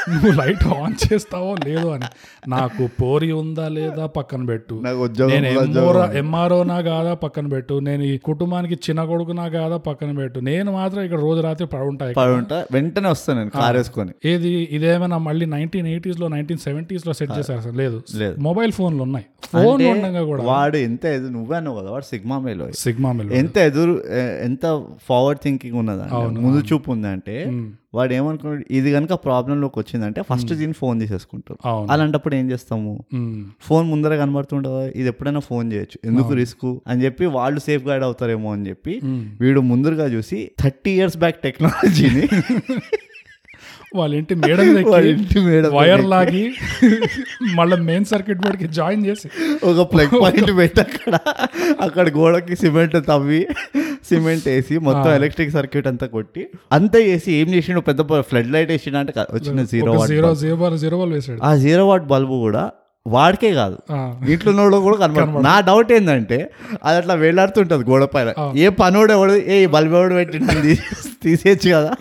నువ్వు లైట్ ఆన్ చేస్తావో లేదో అని. నాకు పోరి ఉందా లేదా పక్కన పెట్టు. నేను ఎంఆర్ఓనా కాదా పక్కన పెట్టు. నేను ఈ కుటుంబానికి చిన్న కొడుకునా కాదా పక్కన పెట్టు. నేను మాత్రం ఇక్కడ రోజు రాత్రి పడుంటాయి పడి ఉంటా వెంటనే వస్తాను కార్ వేసుకొని. ఏది ఇదేమైనా మళ్ళీ నైన్టీన్ ఎయిటీస్లో నైన్టీన్ సెవెంటీస్లో సెట్ చేశారు అసలు? లేదు. మొబైల్ ఫోన్లు ఉన్నాయి. ఫోన్ ఉండగా కూడా. వాడు ఎంత నువ్వే అన్నావు కదా వాడు సిగ్మా మేలో సిగ్మా మిల్ ఎంత ఎదురు ఎంత ఫార్వర్డ్ థింకింగ్ ఉన్నది ముందు చూపు ఉందంటే వాడు ఏమనుకున్నాడు ఇది కనుక ప్రాబ్లంలోకి వచ్చిందంటే ఫస్ట్ దీన్ని ఫోన్ తీసేసుకుంటారు అలాంటప్పుడు ఏం చేస్తాము. ఫోన్ ముందర కనబడుతుంటుందా ఇది ఎప్పుడైనా ఫోన్ చేయొచ్చు. ఎందుకు రిస్క్ అని చెప్పి వాళ్ళు సేఫ్ గైడ్ అవుతారేమో అని చెప్పి వీడు ముందరగా చూసి థర్టీ ఇయర్స్ బ్యాక్ టెక్నాలజీని వాళ్ళ ఇంటి మేడ ఇంటి మీద వైర్ లాగి మళ్ళీ మెయిన్ సర్క్యూట్ బోర్డ్కి జాయిన్ చేసి. ఒక ప్లగ్ పాయింట్ పెట్టి అక్కడ అక్కడ గోడకి సిమెంట్ తవ్వి సిమెంట్ వేసి మొత్తం ఎలక్ట్రిక్ సర్క్యూట్ అంతా కొట్టి అంతా వేసి ఏం చేసిండు? పెద్ద ఫ్లడ్ లైట్ వేసిండు అంటే వచ్చిన zero zero zero zero ball వేసాడు. ఆ జీరో వాట్ బల్బు కూడా వాడికే కాదు. ఇంట్లో ఉన్నోడు కూడా కనబడు నా డౌట్ ఏంటంటే అది అట్లా వేలాడుతుంటది గోడ పైన. ఏ పనోడు ఎవడు ఏ బల్బు ఎవడు పెట్టి తీసేయచ్చు కదా.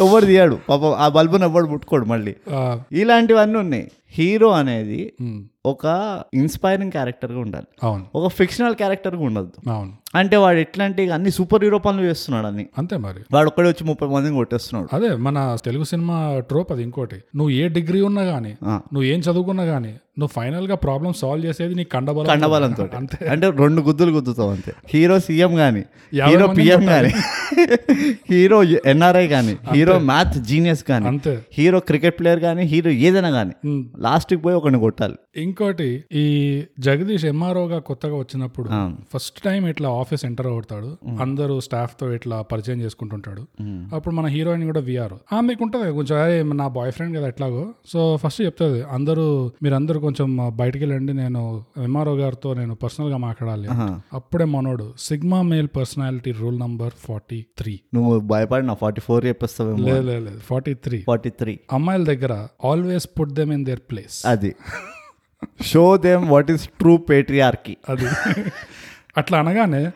ఎవడు తీయాడు పాపం ఆ బల్బుని ఎవడు ముట్టుకోడు మళ్ళీ. ఇలాంటివన్నీ ఉన్నాయి. హీరో అనేది ఒక ఇన్స్పైరింగ్ క్యారెక్టర్గా ఉండాలి. అవును. ఒక ఫిక్షనల్ క్యారెక్టర్గా ఉండద్దు. అవును. అంటే వాడు ఎట్లాంటి అన్ని సూపర్ హీరో పనులు చేస్తున్నాడు అని అంతే మరి. వాడు ఒక్కడే వచ్చి ముప్పై మందిని కొట్టేస్తున్నాడు. అదే మన తెలుగు సినిమా ట్రోప్ అది ఇంకోటి. నువ్వు ఏ డిగ్రీ ఉన్నా గానీ ఆ. నువ్వు ఏం చదువుకున్నా గానీ నువ్వు ఫైనల్గా ప్రాబ్లమ్ సాల్వ్ చేసేది నీ కండబలం కండబలంతో అంతే. అంటే రెండు గుద్దులు గుద్దుతావు అంతే. హీరో సీఎం గాని యాభై హీరో పిఎం గాని హీరో ఎన్ఆర్ఐ గాని హీరో మ్యాథ్ జీనియస్ గాని అంతే. హీరో క్రికెట్ ప్లేయర్ గాని హీరో ఏదైనా గాని ఉమ్. లాస్ట్కి పోయి ఒకరిని కొట్టాలి. ఇంకోటి ఈ జగదీష్ ఎంఆర్ఓగా కొత్తగా వచ్చినప్పుడు. ఫస్ట్ టైం ఇట్లా ఆఫీస్ ఎంటర్ అవుతాడు. అందరూ స్టాఫ్తో ఇట్లా పరిచయం చేసుకుంటుంటాడు. అప్పుడు మన హీరోయిన్ కూడా విఆర్ ఆమెకు ఉంటది కొంచెం "అరే, నా బాయ్ ఫ్రెండ్ కదా ఎట్లాగో? సో ఫస్ట్ చెప్తుంది అందరూ మీరందరూ కొంచెం బయటికి వెళ్ళండి నేను ఎంఆర్ఓ గారితో నేను పర్సనల్గా మాట్లాడాలి. అప్పుడే మనోడు sigma male personality rule number forty three. నువ్వు భయపడిన ఫార్టీ ఫోర్ చెప్పేస్తావేమో. లేదు లేదు లేదు ఫార్టీ త్రీ. Forty three. అమ్మాయిల దగ్గర always put them in their place. అది. Show them what is true patriarchy అది. అట్లా అనగానే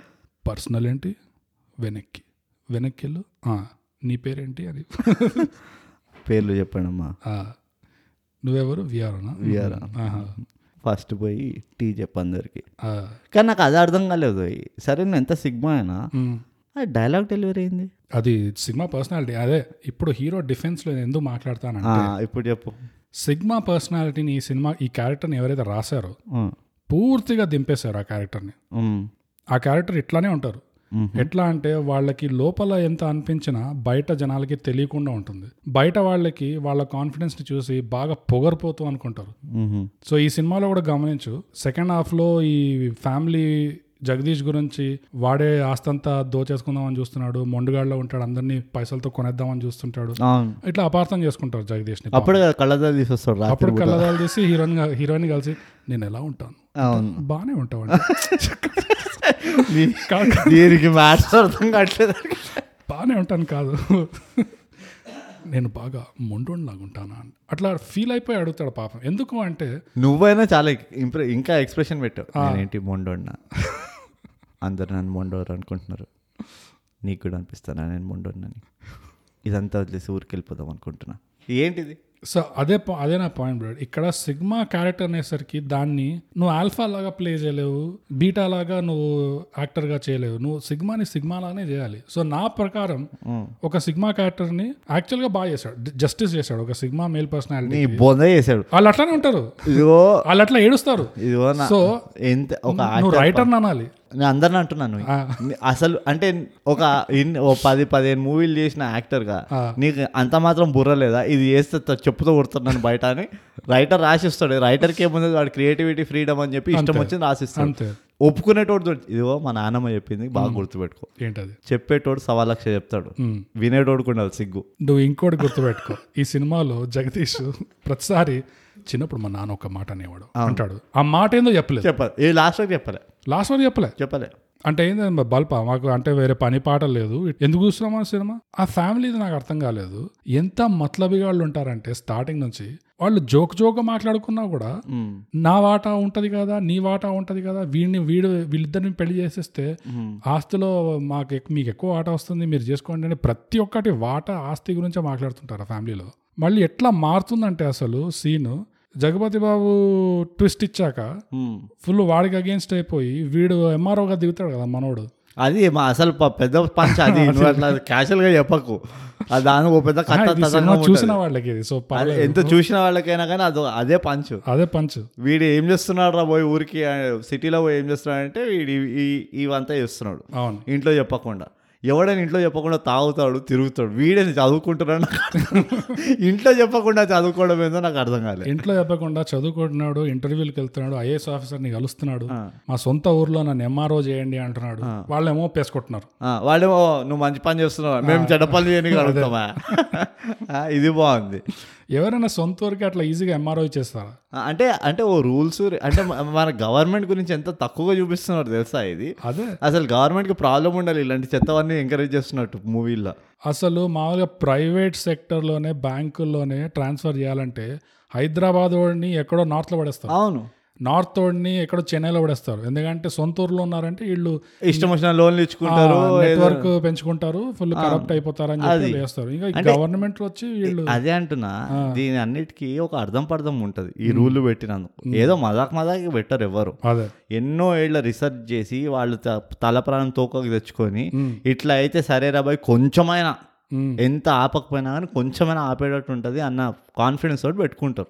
పర్సనల్ ఏంటి? వెనక్కి. వెనక్కి వెళ్ళు నీ పేరేంటి? అని. పేర్లు చెప్పండి అమ్మా ఆ, నువ్వెవరు? విఆర్నా. ఆహా. ఫస్ట్ పోయి టీ చెప్పు అందరికి. ఆ, కానీ నాకు అది అర్థం కాలేదు. సరే నేను ఎంత సిగ్మా అయినా ఆ డైలాగ్ డెలివరీ అయింది. అది సినిమా పర్సనాలిటీ. అదే ఇప్పుడు హీరో డిఫెన్స్లో నేను ఎందుకు మాట్లాడతానంటే ఇప్పుడు చెప్పు. సిగ్మా పర్సనాలిటీని ఈ సినిమా ఈ క్యారెక్టర్ని ఎవరైతే రాశారో పూర్తిగా దింపేశారు ఆ క్యారెక్టర్ని. ఆ క్యారెక్టర్ ఇట్లానే ఉంటారు. ఎట్లా అంటే వాళ్ళకి లోపల ఎంత అనిపించినా బయట జనాలకి తెలియకుండా ఉంటుంది. బయట వాళ్ళకి వాళ్ళ కాన్ఫిడెన్స్ని చూసి బాగా పొగరిపోతూ అనుకుంటారు. సో ఈ సినిమాలో కూడా గమనించు సెకండ్ హాఫ్లో ఈ ఫ్యామిలీ జగదీష్ గురించి వాడే ఆస్తంతా దోచేసుకుందామని చూస్తున్నాడు మొండుగాడులో ఉంటాడు అందరినీ పైసలతో కొనేద్దామని చూస్తుంటాడు. ఇట్లా అపార్థం చేసుకుంటారు జగదీష్ని అప్పుడు కళ్ళదాలు తీసొస్తాడు అప్పుడు కళ్ళదాలు తీసి హీరోయిన్ హీరోయిన్ కలిసి నేను ఎలా ఉంటాను? బాగానే ఉంటావు అంటే దీ- కాదు. దీనికి మ్యాథ్స్ అర్థం కావట్లేదు. బాగానే ఉంటాను కాదు. నేను బాగా మొండోన్లాగా ఉంటానా అని. అట్లా ఫీల్ అయిపోయి అడుగుతాడు పాపం. ఎందుకు అంటే నువ్వైనా చాలా ఇంప్రె ఇంకా ఎక్స్ప్రెషన్ పెట్టావు. నేనేంటి మొండోడినా? అందరు నన్ను మొండోరు అనుకుంటున్నారు. నీకు కూడా అనిపిస్తానా నేను మొండోడినని? ఇదంతా వదిలేసి ఊరికి వెళ్ళిపోదాం అనుకుంటున్నా. ఏంటిది? సో అదే అదే నా పాయింట్ బ్రో ఇక్కడ సిగ్మా క్యారెక్టర్ అనేసరికి దాన్ని నువ్వు ఆల్ఫా లాగా ప్లే చేయలేవు బీటా లాగా నువ్వు యాక్టర్గా చేయలేవు. నువ్వు సిగ్మాని సిగ్మా లానే చేయాలి. సో నా ప్రకారం ఒక సిగ్మా క్యారెక్టర్ని యాక్చువల్గా బాగా చేశాడు. జస్టిస్ చేశాడు. ఒక సిగ్మా మేల్ పర్సనాలిటీ చేశాడు. వాళ్ళు అట్లానే ఉంటారు. వాళ్ళు అట్లా ఏడుస్తారు. సో ఎంత ఒక నువ్వు రైటర్ అనాలి. నేను అందరిని అంటున్నాను. అసలు అంటే ఒక ఇన్ ఓ పది పదిహేను మూవీలు చేసిన యాక్టర్గా. నీకు అంత మాత్రం బుర్ర లేదా? ఇది చేస్తే చెప్పుతో కొడుతున్నాను బయట అని రైటర్ రాసిస్తాడు. రైటర్కి ఏముంది? వాడు క్రియేటివిటీ ఫ్రీడమ్ అని చెప్పి ఇష్టం వచ్చింది రాసిస్తాడు. ఒప్పుకునేటోడు ఇదిగో మా నాన్నమ్మ చెప్పింది బాగా గుర్తుపెట్టుకో. ఏంటది? చెప్పేటోడు సవా లక్ష చెప్తాడు. వినేటోడు కూడా సిగ్గు. నువ్వు ఇంకోటి గుర్తుపెట్టుకో. ఈ సినిమాలో జగదీష్ ప్రతిసారి చిన్నప్పుడు మా నాన్న ఒక మాట అనేవాడు. అంటాడు ఆ మాట ఏందో చెప్పలేదు. చెప్పాలి. ఏ లాస్ట్ చెప్పలే. లాస్ట్ వరకు చెప్పలే. చెప్పలే. అంటే ఏంటంటే బల్ప? మాకు అంటే వేరే పని పాట లేదు. ఎందుకు చూస్తున్నాం ఆ సినిమా? ఆ ఫ్యామిలీది నాకు అర్థం కాలేదు. ఎంత మతలబిగా వాళ్ళు ఉంటారంటే స్టార్టింగ్ నుంచి వాళ్ళు జోక్ జోక్ మాట్లాడుకున్నా కూడా. నా వాటా ఉంటది కదా నీ వాటా ఉంటది కదా వీడిని వీడు వీళ్ళిద్దరిని పెళ్ళి చేసేస్తే. ఆస్తిలో మాకు మీకు ఎక్కువ వాటా వస్తుంది మీరు చేసుకోండి అని ప్రతి ఒక్కటి వాటా ఆస్తి గురించే మాట్లాడుతుంటారు ఆ ఫ్యామిలీలో మళ్ళీ ఎట్లా మారుతుందంటే అసలు సీన్ జగపతి బాబు ట్విస్ట్ ఇచ్చాక. ఫుల్ వాడికి అగేన్స్ట్ అయిపోయి వీడు ఎంఆర్ఓగా దిగుతాడు కదా మనోడు. అది మా అసలు పెద్ద పంచ్ అది. అట్లా క్యాషువల్గా చెప్పకు. దానికి ఒక పెద్ద కథ. చూసిన వాళ్ళకి ఇది సో. ఎంత చూసిన వాళ్ళకైనా కానీ అది అదే పంచ్. అదే పంచ్. వీడు ఏం చేస్తున్నాడు రా పోయి ఊరికి? సిటీలో పోయి ఏం చేస్తున్నాడు అంటే వీడు ఇవంతా చేస్తున్నాడు. అవును. ఇంట్లో చెప్పకుండా. ఎవడైనా ఇంట్లో చెప్పకుండా తాగుతాడు తిరుగుతాడు. వీడని చదువుకుంటున్నాడు నాకు అర్థం కాదు. ఇంట్లో చెప్పకుండా చదువుకోవడం ఏందో నాకు అర్థం కాలేదు. ఇంట్లో చెప్పకుండా చదువుకుంటున్నాడు ఇంటర్వ్యూలకు వెళ్తున్నాడు ఐఏఎస్ ఆఫీసర్ని కలుస్తున్నాడు. మా సొంత ఊర్లో నన్ను ఎంఆర్ఓ చేయండి అంటున్నాడు. వాళ్ళేమో పేసుకుంటున్నారు వాడేమో నువ్వు మంచి పని చేస్తున్నావు? మేము చెడ్డ పనులు చేయని అడుగుతామా? ఇది బాగుంది. ఎవరైనా సొంత ఊరికి అట్లా ఈజీగా ఎంఆర్ఓ చేస్తారా? అంటే అంటే ఓ రూల్స్ అంటే మన గవర్నమెంట్ గురించి ఎంత తక్కువగా చూపిస్తున్నారు తెలుసా ఇది? అదే. అసలు గవర్నమెంట్కి ప్రాబ్లం ఉండాలి ఇలాంటి చెత్తవన్నీ ఎంకరేజ్ చేస్తున్నట్టు మూవీల్లో. అసలు మామూలుగా ప్రైవేట్ సెక్టర్లోనే బ్యాంకుల్లోనే ట్రాన్స్ఫర్ చేయాలంటే హైదరాబాద్ వాడిని ఎక్కడో నార్త్లో పడేస్తారు. అవును. నార్త్ వాడిని ఎక్కడో చెన్నైలో పడేస్తారు. ఎందుకంటే సొంత ఊర్లో ఉన్నారంటే వీళ్ళు ఇష్టం వచ్చిన లోన్లు ఇచ్చుకుంటారు నెట్వర్క్ పెంచుకుంటారు ఫుల్ కరప్ట్ అయిపోతారని చెప్పి అది. వేస్తారు. ఇంకా గవర్నమెంట్ వచ్చి వీళ్ళు అదే అంటున్నా దీని అన్నిటికీ ఒక అర్థం పర్థం ఉంటది ఈ రూల్ పెట్టినందుకు. ఏదో మజాక్ మజాక్ పెట్టరు ఎవరు. ఎన్నో ఏళ్ళ రీసెర్చ్ చేసి వాళ్ళు తల ప్రాణం తోకకి తెచ్చుకొని. ఇట్లా అయితే సరే రాబాయ్ కొంచెమైనా. ఎంత ఆపకపోయినా కానీ కొంచెమైనా ఆపేటట్టు ఉంటుంది అన్న కాన్ఫిడెన్స్ తోటి పెట్టుకుంటారు.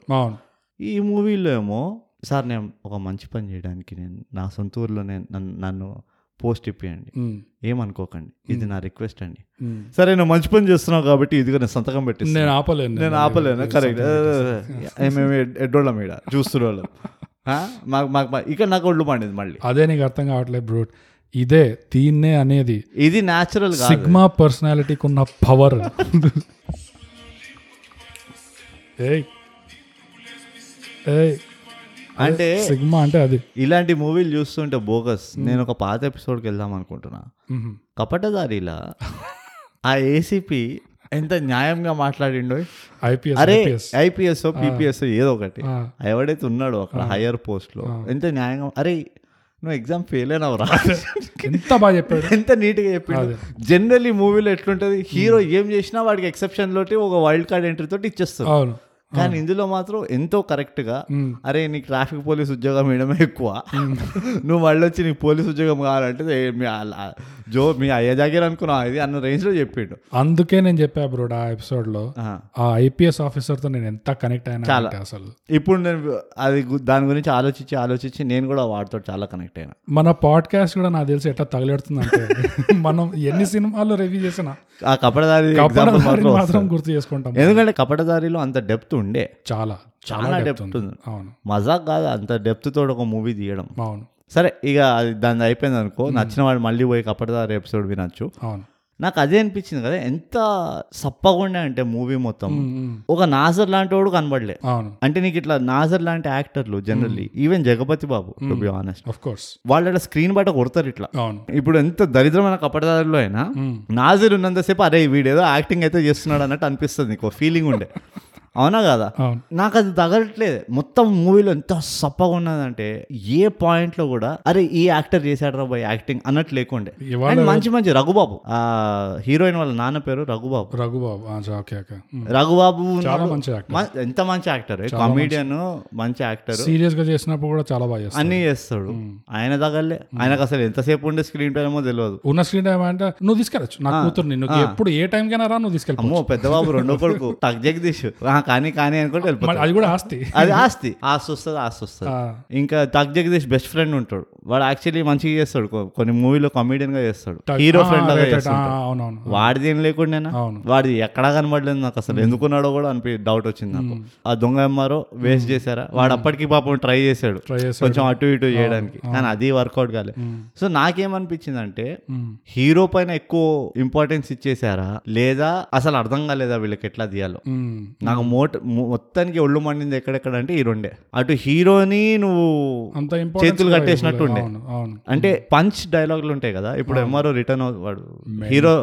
ఈ మూవీలో ఏమో సార్ నేను ఒక మంచి పని చేయడానికి నేను నా సొంత ఊర్లోనే నన్ను నన్ను పోస్ట్ ఇప్పియండి. ఏమనుకోకండి. ఇది నా రిక్వెస్ట్ అండి. సరే నువ్వు మంచి పని చేస్తున్నావు కాబట్టి ఇదిగో నేను సంతకం పెట్టిస్తాను నేను ఆపలేను నేను ఆపలేను కరెక్ట్. మేము ఎడ్డోళ్ళం ఈడ చూస్తున్న మాకు మాకు ఇక్కడ నాకు ఒళ్ళు పండింది మళ్ళీ. అదే నీకు అర్థం కావట్లేదు బ్రూట్ ఇదే దీన్నే అనేది ఇది న్యాచురల్ సిగ్మా పర్సనాలిటీకి ఉన్న పవర్. ఏయ్. ఏయ్. అంటే సిగ్మా అంటే అది. ఇలాంటి మూవీలు చూస్తుంటే బోగస్. నేను ఒక పాత ఎపిసోడ్కి వెళ్దాం అనుకుంటున్నా. కపటదారిలా ఆ ఏసీపీ ఎంత న్యాయంగా మాట్లాడిండో. ఐపీఎస్ అరే ఐపీఎస్. పీపీఎస్ ఏదో ఒకటి. ఎవడైతే ఉన్నాడో అక్కడ హయ్యర్ పోస్ట్లో ఎంత న్యాయంగా అరే నువ్వు ఎగ్జామ్ ఫెయిల్ అయినావురా ఎంత బాగా చెప్పాడు. ఎంత నీట్గా చెప్పిండు జనరల్లీ మూవీలో ఎట్లుంటది? హీరో ఏం చేసినా వాడికి ఎక్సెప్షన్ తోటి ఒక వైల్డ్ కార్డ్ ఎంట్రీ తోటి ఇచ్చేస్తారు అవును. కానీ ఇందులో మాత్రం ఎంతో కరెక్ట్గా మ్మ్. అరే నీకు ట్రాఫిక్ పోలీస్ ఉద్యోగం వేయడమే ఎక్కువ. నువ్వు మళ్ళీ వచ్చి నీకు పోలీస్ ఉద్యోగం కావాలంటే మీ జో మీ అయ్య జాగీర్ అనుకున్నావు? ఇది అన్న రేంజ్లో చెప్పిండు. అందుకే నేను చెప్పా బ్రోడ్ ఆ ఎపిసోడ్లో ఆహా. ఆ ఐపీఎస్ ఆఫీసర్తో నేను ఎంత కనెక్ట్ అయినా అసలు. ఇప్పుడు నేను అది దాని గురించి ఆలోచించి ఆలోచించి నేను కూడా వాడితో చాలా కనెక్ట్ అయినా. మన పాడ్కాస్ట్ కూడా నాకు తెలిసి ఎట్లా తగలెడుతుంది అంటే మనం ఎన్ని సినిమాలు రివ్యూ చేసినా ఆ కపడదారి మాత్రం. గుర్తు చేసుకుంటాం ఎందుకంటే కపటదారిలో అంత డెప్త్ ఉండే. చాలా చాలా డెప్త్ ఉంది. అవును. మజాక్ కాదు అంత డెప్త్ తోటి ఒక మూవీ తీయడం. అవును. సరే ఇక అది దాని అయిపోయింది అనుకో నచ్చిన వాడు మళ్ళీ పోయి కపటదారి ఎపిసోడ్ వినొచ్చు. అవును. నాకు అదే అనిపించింది కదా ఎంత సప్పగా ఉండే అంటే మూవీ మొత్తం. ఒక నాజర్ లాంటి వాడు కనబడలే. అంటే నీకు ఇట్లా నాజర్ లాంటి యాక్టర్లు generally even Jagapathi Babu to be honest course వాళ్ళు అట్లా స్క్రీన్ బయట కొడతారు ఇట్లా. ఇప్పుడు ఎంత దరిద్రమైన కపటదారులో అయినా నాజర్ ఉన్నంతసేపు అరే వీడేదో యాక్టింగ్ అయితే చేస్తున్నాడు అన్నట్టు అనిపిస్తుంది నీకు ఫీలింగ్ ఉండే. అవునా కదా? నాకు అది తగలట్లేదు. మొత్తం మూవీలో ఎంత సప్పగా ఉన్నదంటే ఏ పాయింట్లో కూడా అరే ఈ యాక్టర్ చేశాడు రా బాయ్ యాక్టింగ్ అన్నట్టు లేకుండే. అండ్ మంచి మంచి రఘుబాబు. ఆ హీరోయిన్ వాళ్ళ నాన్న పేరు రఘుబాబు. రఘుబాబు. రఘుబాబు ఎంత మంచి యాక్టర్? కామెడియన్ మంచి యాక్టర్. సీరియస్గా చేసినప్పుడు కూడా చాలా బాగా అన్ని చేస్తాడు. ఆయన తగలే. ఆయనకు అసలు ఎంతసేపు ఉండే స్క్రీన్ టైం ఏమో తెలియదు ఉన్న స్క్రీన్ టైం అంటే నువ్వు తీసుకెళ్ళచ్చు నా కూతుర్ని నువ్వు ఎప్పుడు ఏ టైం కైనా రా నువ్వు తీసుకెళ్ళి అమ్మో పెద్దబాబు రెండో కొడుకు. జగదీష్ ఆ, కానీ కానీ అనుకుంటే వెళ్ళిపోతాడు. అది కూడా ఆస్తి. అది ఆస్తి. ఆస్తి వస్తుంది ఆస్తి వస్తుంది. ఇంకా టక్ జగదీష్ బెస్ట్ ఫ్రెండ్ ఉంటాడు. వాడు యాక్చువల్లీ మంచిగా చేస్తాడు. కొన్ని మూవీలో కమెడియన్గా చేస్తాడు. హీరో ఫ్రెండ్ లాగా చేస్తాడు వాడిది ఏం లేకుండా వాడిది ఎక్కడా కనబడలేదు నాకు అసలు. ఎందుకున్నాడో కూడా అనిపి డౌట్ వచ్చింది నాకు. ఆ దొంగ ఎంఆర్ఓ వేస్ట్ చేశారా? వాడు అప్పటికి పాపం ట్రై చేశాడు. కొంచెం అటు ఇటు చేయడానికి. కానీ అది వర్కౌట్ కాలే. సో నాకేమనిపించింది అంటే హీరో పైన ఎక్కువ ఇంపార్టెన్స్ ఇచ్చేసారా లేదా అసలు అర్థం కాలేదా వీళ్ళకి ఎట్లా తీయాలో? నాకు మోట మొత్తానికి ఒళ్ళు మండింది ఎక్కడెక్కడ అంటే ఈ రెండే. అటు హీరోని నువ్వు చేతులు కట్టేసినట్టు ఉండే. అంటే పంచ్ డైలాగులు ఉంటాయి కదా ఇప్పుడు ఎంఆర్ఓ రిటర్న్ వాడు హీరో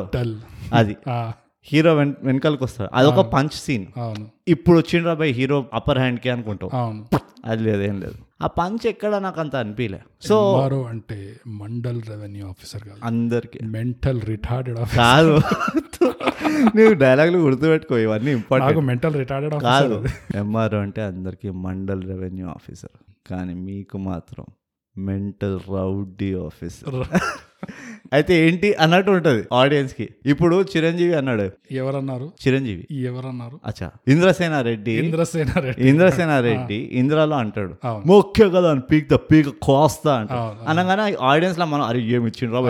అది. హీరో వెన్ వెనకాలకి వస్తాడు. అదొక పంచ్ సీన్ ఇప్పుడు వచ్చిండ్రా బై హీరో అప్పర్ హ్యాండ్కి అనుకుంటావు. అది లేదు ఏం లేదు. ఆ పంచ్ ఎక్కడ నాకు అంత అనిపించలే సో అంటే మండల్ రెవెన్యూ ఆఫీసర్ కాదు. అందరికి. మెంటల్ రిటార్డెడ్ కాదు. నువ్వు డైలాగులు గుర్తుపెట్టుకో ఇవన్నీ ఇంపార్టెంట్. మెంటల్ రిటార్డెడ్ కాదు. ఎంఆర్ఓ అంటే అందరికి మండల్ రెవెన్యూ ఆఫీసర్. కానీ మీకు మాత్రం మెంటల్ రౌడీ ఆఫీసర్. అయితే ఏంటి అన్నట్టు ఉంటుంది ఆడియన్స్కి ఇప్పుడు చిరంజీవి అన్నాడు. ఎవరన్నారు? చిరంజీవి. ఎవరన్నారు? అచ్చా. ఇంద్రసేన రెడ్డి. ఇంద్రసేన రెడ్డి. ఇంద్రసేన రెడ్డి ఇంద్రాలో అంటాడు. ముఖ్య కదా అని పీక్ ద పీక్ కోస్తా అంట అనగానే ఆడియన్స్లో మనం అరే ఏమి ఇచ్చిండ్రా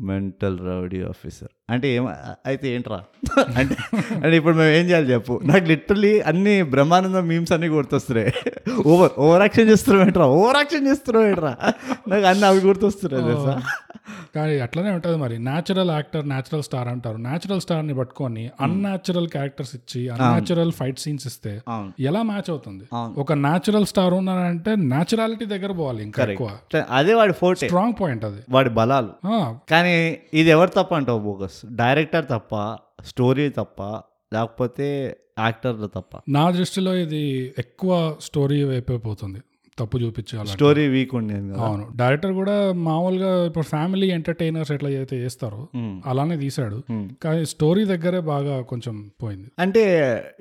మెంటల్ రౌడీ ఆఫీసర్. అంటే ఏం అయితే ఏంట్రా? అంటే అంటే ఇప్పుడు మేము ఏం చేయాలి చెప్పు? నాకు లిటరలీ అన్ని బ్రహ్మానందం మీమ్స్ అన్ని గుర్తొస్తున్నాయి. ఓవర్ ఓవర్ యాక్షన్ చేస్తున్నావు ఏంట్రా ఓవర్ యాక్షన్ చేస్తున్నావు ఏంట్రా నాకు అన్ని అవి గుర్తొస్తున్నాయి తెలుసా? కానీ అట్లనే ఉంటుంది మరి. న్యాచురల్ యాక్టర్ న్యాచురల్ స్టార్ అంటారు. న్యాచురల్ స్టార్ని పట్టుకొని అన్యాచురల్ క్యారెక్టర్స్ ఇచ్చి అన్యాచురల్ ఫైట్ సీన్స్ ఇస్తే. ఎలా మ్యాచ్ అవుతుంది. ఒక న్యాచురల్ స్టార్ ఉన్నాడంటే న్యాచురాలిటీ దగ్గర పోవాలి ఇంకా ఎక్కువ. అదే వాడి ఫోటే స్ట్రాంగ్ పాయింట్ అది. వాడి బలాలు. కానీ ఇది ఎవరు తప్ప అంటావు బోగస్ డైరెక్టర్ తప్ప స్టోరీ తప్ప లేకపోతే యాక్టర్ తప్ప? నా దృష్టిలో ఇది ఎక్కువ స్టోరీ వైపోతుంది తప్పు చూపించాలి స్టోరీ వీక్ ఉండేది అవును. డైరెక్టర్ కూడా మామూలుగా ఇప్పుడు ఫ్యామిలీ ఎంటర్టైనర్స్ ఎట్లా అయితే చేస్తారో. అలానే Hmm. కానీ స్టోరీ దగ్గరే బాగా కొంచెం పోయింది. అంటే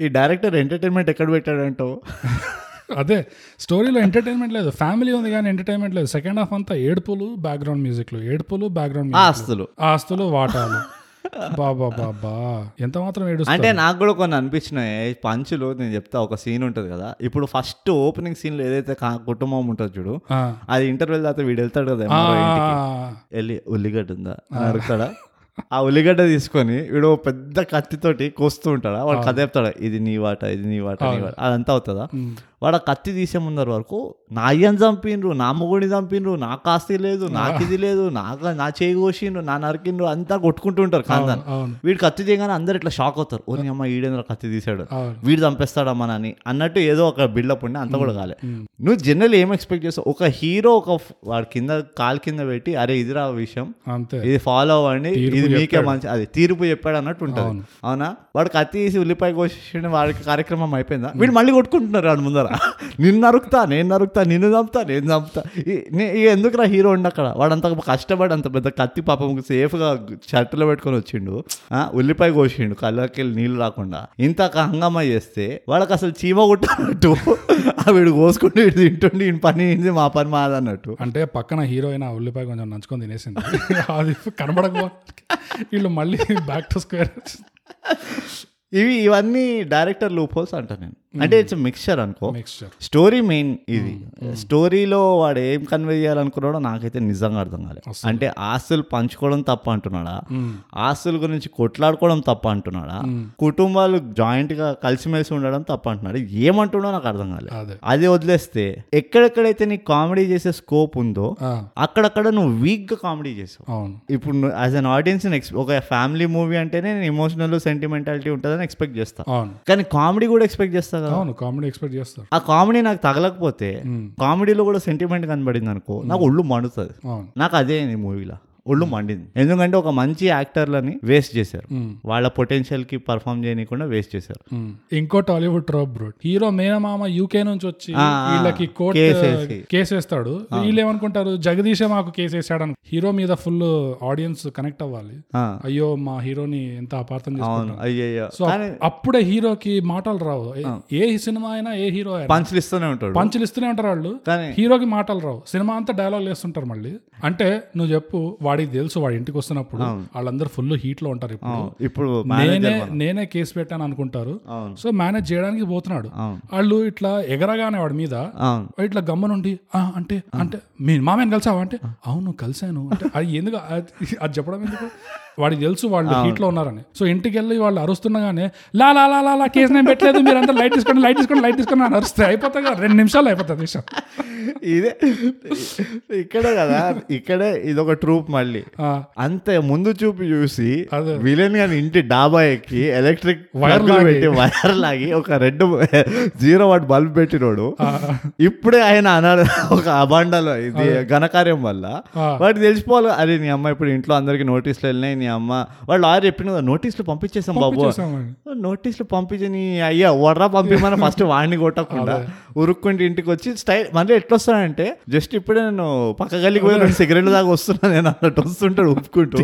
ఈ డైరెక్టర్ ఎంటర్టైన్మెంట్ ఎక్కడ పెట్టాడంటావు అదే స్టోరీలో ఎంటర్టైన్మెంట్ లేదు. ఫ్యామిలీ ఉంది కానీ ఎంటర్టైన్మెంట్ లేదు. సెకండ్ హాఫ్ అంతా ఏడుపులు బ్యాక్గ్రౌండ్ మ్యూజిక్లు ఏడుపులు బ్యాక్గ్రౌండ్ ఆస్తులు. ఆస్తులు వాటాలు. బాబా ఎంత మాత్రం ఏడు అంటే నాకు కూడా కొన్ని అనిపించినాయి. పంచులు నేను చెప్తా ఒక సీన్ ఉంటుంది కదా. ఇప్పుడు ఫస్ట్ ఓపెనింగ్ సీన్లో ఏదైతే కుటుంబం ఉంటుంది చూడు అది ఇంటర్వెల్ తర్వాత వీడు వెళ్తాడు కదా వెళ్ళి ఉల్లిగడ్డ ఉందా? అని అడుగుతాడా. ఆ ఉల్లిగడ్డ తీసుకొని వీడు పెద్ద కత్తితోటి కోస్తూ ఉంటాడా. వాడు కథ చెప్తాడు ఇది నీ వాట ఇది నీ వాట నీ వాట. అదంతా అవుతుందా? వాడు కత్తి తీసే ముందర వరకు నా అయ్యని చంపిండ్రు నా మొగుడిని చంపిండ్రు నాకు ఆస్తి లేదు నాకు ఇది లేదు నాకు నా చేయి కోసిండ్రు నా నరికిండ్రు అంతా కొట్టుకుంటూ ఉంటారు కాందాన్ని అవును. వీడు కత్తి తీయగానే అందరు ఇట్లా షాక్ అవుతారు. ఓ నీ అమ్మ ఈడేంద్ర కత్తి తీసాడు వీడు చంపేస్తాడమ్మా అని? అన్నట్టు ఏదో ఒక బిల్డప్ ఉండే అంత కూడా కాలే. నువ్వు జనరల్ ఏం ఎక్స్పెక్ట్ చేస్తావు? ఒక హీరో ఒక వాడి కింద కాలు కింద పెట్టి అరే ఇదిరా విషయం. ఇది ఫాలో అవ్వండి. ఇది మీకే. మంచి అది తీర్పు చెప్పాడు అన్నట్టు ఉంటుంది. అవును. వాడు కత్తి తీసి ఉల్లిపాయ కోసేసి వాడికి కార్యక్రమం అయిపోయిందా? వీడు మళ్ళీ కొట్టుకుంటున్నారు వాడు ముందర. నిన్ను నరుకుతా నేను నరుకుతా నిన్ను చంపుతా నేను చంపుతా నీ- ఇక ఎందుకురా హీరో ఉండి అక్కడ? వాడు అంత కష్టపడి అంత పెద్ద కత్తి పాపం సేఫ్గా షర్టులో పెట్టుకొని వచ్చిండు. ఉల్లిపాయ కోసిండు కళ్ళకి నీళ్ళు రాకుండా. ఇంత క- హంగామా చేస్తే వాళ్ళకి అసలు చీమ కుట్టినట్టు ఆ వీడు కోసుకుంటూ వీడు తింటుండి ఈయన పని ఏంది మా పని మాదన్నట్టు. అంటే పక్కన హీరోయిన్ ఉల్లిపాయ కొంచెం నంచుకొని తినేసింది అది కనబడకపో వీళ్ళు మళ్ళీ బ్యాక్ టు స్క్వేర్ ఇవి ఇవన్నీ డైరెక్టర్ లూప్ హోల్స్ అంటా నేను. అంటే ఇట్స్ మిక్చర్ అనుకో. మిక్స్చర్ స్టోరీ మెయిన్ ఇది. స్టోరీలో వాడు ఏం కన్వే చేయాలనుకున్నాడో నాకైతే నిజంగా అర్థం కాలేదు అంటే ఆస్తులు పంచుకోవడం తప్ప అంటున్నాడా? ఆస్తుల గురించి కొట్లాడుకోవడం తప్ప అంటున్నాడా? కుటుంబాలు జాయింట్గా కలిసిమెలిసి ఉండడం తప్ప అంటున్నాడు? ఏమంటున్నాడో నాకు అర్థం కాలేదు అదే. వదిలేస్తే ఎక్కడెక్కడైతే నీకు కామెడీ చేసే స్కోప్ ఉందో అక్కడక్కడ నువ్వు వీక్గా కామెడీ చేసావు. ఇప్పుడు యాజ్ అన్ ఆడియన్స్ ఒక ఫ్యామిలీ మూవీ అంటేనే నేను ఎమోషనల్ సెంటిమెంటాలిటీ ఉంటుందని ఎక్స్పెక్ట్ చేస్తా. అవును. కానీ కామెడీ కూడా ఎక్స్పెక్ట్ చేస్తా కదా. అవును కామెడీ ఎక్స్పెక్ట్ చేస్తారు. ఆ కామెడీ నాకు తగలకపోతే. కామెడీలో కూడా సెంటిమెంట్ కనబడింది అనుకో నాకు ఒళ్ళు మండుతుంది. నాకు అదే ఈ మూవీలో. ఒళ్ళు మండింది. ఎందుకంటే ఒక మంచి యాక్టర్లని వేస్ట్ చేశారు. వాళ్ళ పొటెన్షియల్కి పర్ఫామ్ చేయకుండా వేస్ట్ చేశారు. ఇంకో టాలీవుడ్ ట్రాప్ బ్రో. హీరో మేనమామ యూకే నుంచి వచ్చి వీళ్ళకి కోర్ట్. కేసు వేస్తాడు. వీళ్ళు ఏమనుకుంటారు జగదీశే మాకు కేసు వేసాడు అని హీరో మీద ఫుల్ ఆడియన్స్ కనెక్ట్ అవ్వాలి. అయ్యో మా హీరోని ఎంత అపార్థం సో అప్పుడే హీరోకి మాటలు రావు. ఏ సినిమా అయినా ఏ హీరో అయినా పంచులు ఇస్తూనే ఉంటాడు. పంచులు ఇస్తూనే ఉంటారు వాళ్ళు. హీరోకి మాటలు రావు. సినిమా అంతా డైలాగ్ వేస్తుంటారు మళ్ళీ. అంటే నువ్వు చెప్పు వాడికి తెలుసు వాడి ఇంటికి వస్తున్నప్పుడు వాళ్ళందరూ ఫుల్ హీట్లో ఉంటారు ఇప్పుడు. నేనే నేనే కేసు పెట్టాను అనుకుంటారు. సో మేనేజ్ చేయడానికి పోతున్నాడు. వాళ్ళు ఇట్లా ఎగరగానే వాడి మీద ఇట్లా గమ్మనుండి "ఆ, అంటే అంటే మీ మామయ్యని కలిసావా? అంటే అవును కలిసాను అంటే అది ఎందుకు అది అది చెప్పడం ఎందుకు? వాడికి తెలుసు వాళ్ళు హీట్లో ఉన్నారని. సో ఇంటికి వెళ్ళి వాళ్ళు అరుస్తుండగానే లా లా లా లా కేసు నేను పెట్టలేదు మీరు అంతా లైట్ తీసుకోండి లైట్ తీసుకోండి లైట్ తీసుకోండి అని అరిస్తే అయిపోతుంది కదా రెండు నిమిషాలు అయిపోతుంది విషయం. ఇదే ఇక్కడే కదా ఇక్కడే ఇదొక ట్రూప్ మళ్ళీ. అంత ముందు చూపి చూసి. విలన్ గాని ఇంటి డాబా ఎక్కి ఎలక్ట్రిక్ వైర్. పెట్టి వైర్ లాగి ఒక రెడ్ జీరో వాట్ బల్బ్ పెట్టినోడు. ఇప్పుడే ఆయన అన్నారు ఒక అబాండాలో ఇది ఘనకార్యం వల్ల. వాడికి తెలిసిపోవాలి అరే నీ అమ్మ ఇప్పుడు ఇంట్లో అందరికి నోటీసులు వెళ్ళినాయి నీ అమ్మ. వాళ్ళు లాయర్ చెప్పిన కదా నోటీసులు పంపించేసాం బాబు. నోటీసులు పంపించి నీ అయ్యా వడ్రా పంపిమని ఫస్ట్ వాడిని కొట్టకుండా ఉరుక్కుంటే ఇంటికి వచ్చి స్టైల్ మళ్ళీ ఎట్లా వస్తానంటే జస్ట్ ఇప్పుడే నేను పక్క గల్లికి పోయి రెండు సిగరెట్ దాకా వస్తున్నా నేను అన్నట్టు వస్తుంటాడు ఒప్పుకుంటూ?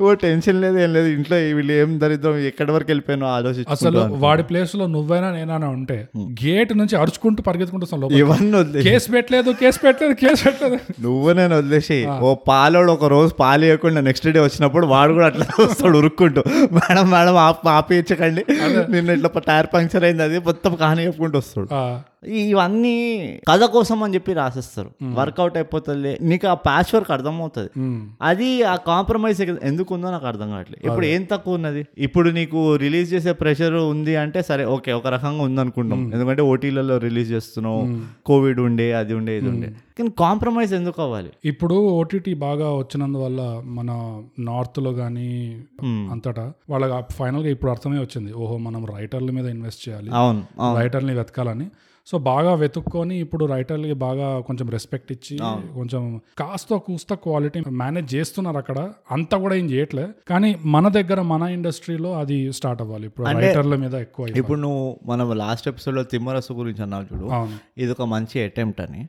ఓ టెన్షన్ లేదు ఏం లేదు. ఇంట్లో వీళ్ళు ఏం దరిద్రం ఎక్కడి వరకు వెళ్ళిపోయానో అసలు ఆలోచించుకుంటూ వాడి ప్లేస్లో నువ్వైనా నేనైనా ఉంటే గేట్ నుంచి అరుచుకుంటూ పరిగెత్తుకుంటూ వస్తాం లోపలికి. ఇవన్నీ కేసు పెట్టలేదు కేసు పెట్టలేదు కేసు పెట్టలేదు. నువ్వు నేను వదిలేసి ఓ పాలోడు ఒక రోజు పాలు ఇవ్వకుండా నెక్స్ట్ డే వచ్చినప్పుడు వాడు కూడా అట్లా వస్తాడు ఉరుక్కుంటూ మేడం మేడం ఆపేయించకండి నిన్న ఇట్లా టైర్ పంక్చర్ అయింది అది మొత్తం కానీ చెప్పుకుంటూ వస్తాడు ఇవన్నీ కథ కోసం అని చెప్పి రాసిస్తారు. వర్కౌట్ అయిపోతుంది నీకు ఆ ప్యాచ్ వర్క్ అర్థమవుతుంది అది ఆ కాంప్రమైజ్ ఎందుకు ఉందో నాకు అర్థం కావట్లేదు. ఇప్పుడు ఏం తక్కువ ఉన్నది? ఇప్పుడు నీకు రిలీజ్ చేసే ప్రెషర్ ఉంది అంటే సరే ఓకే ఒక రకంగా ఉంది అనుకుంటాం ఎందుకంటే ఓటీలలో రిలీజ్ చేస్తున్నావు. కోవిడ్ ఉండే అది ఉండే ఇది ఉండే. కానీ కాంప్రమైజ్ ఎందుకు అవ్వాలి? ఇప్పుడు ఓటీటీ బాగా వచ్చినందువల్ల మన నార్త్లో కానీ అంతటా వాళ్ళకి ఫైనల్గా ఇప్పుడు అర్థమే వచ్చింది. ఓహో మనం రైటర్ల మీద ఇన్వెస్ట్ చేయాలి. అవును రైటర్ని వెతకాలని. సో బాగా వెతుక్కొని ఇప్పుడు రైటర్లకి బాగా కొంచెం రెస్పెక్ట్ ఇచ్చి కొంచెం కాస్త కూస్త క్వాలిటీ మేనేజ్ చేస్తున్నారు అక్కడ. అంతా కూడా ఏం చేయట్లే. కానీ మన దగ్గర మన ఇండస్ట్రీలో అది స్టార్ట్ అవ్వాలి. ఇప్పుడు రైటర్ల మీద ఎక్కువ. ఇప్పుడు నువ్వు మనం లాస్ట్ ఎపిసోడ్లో తిమ్మరసు గురించి అన్నావు చూడు. ఇది ఒక మంచి అటెంప్ట్ అని.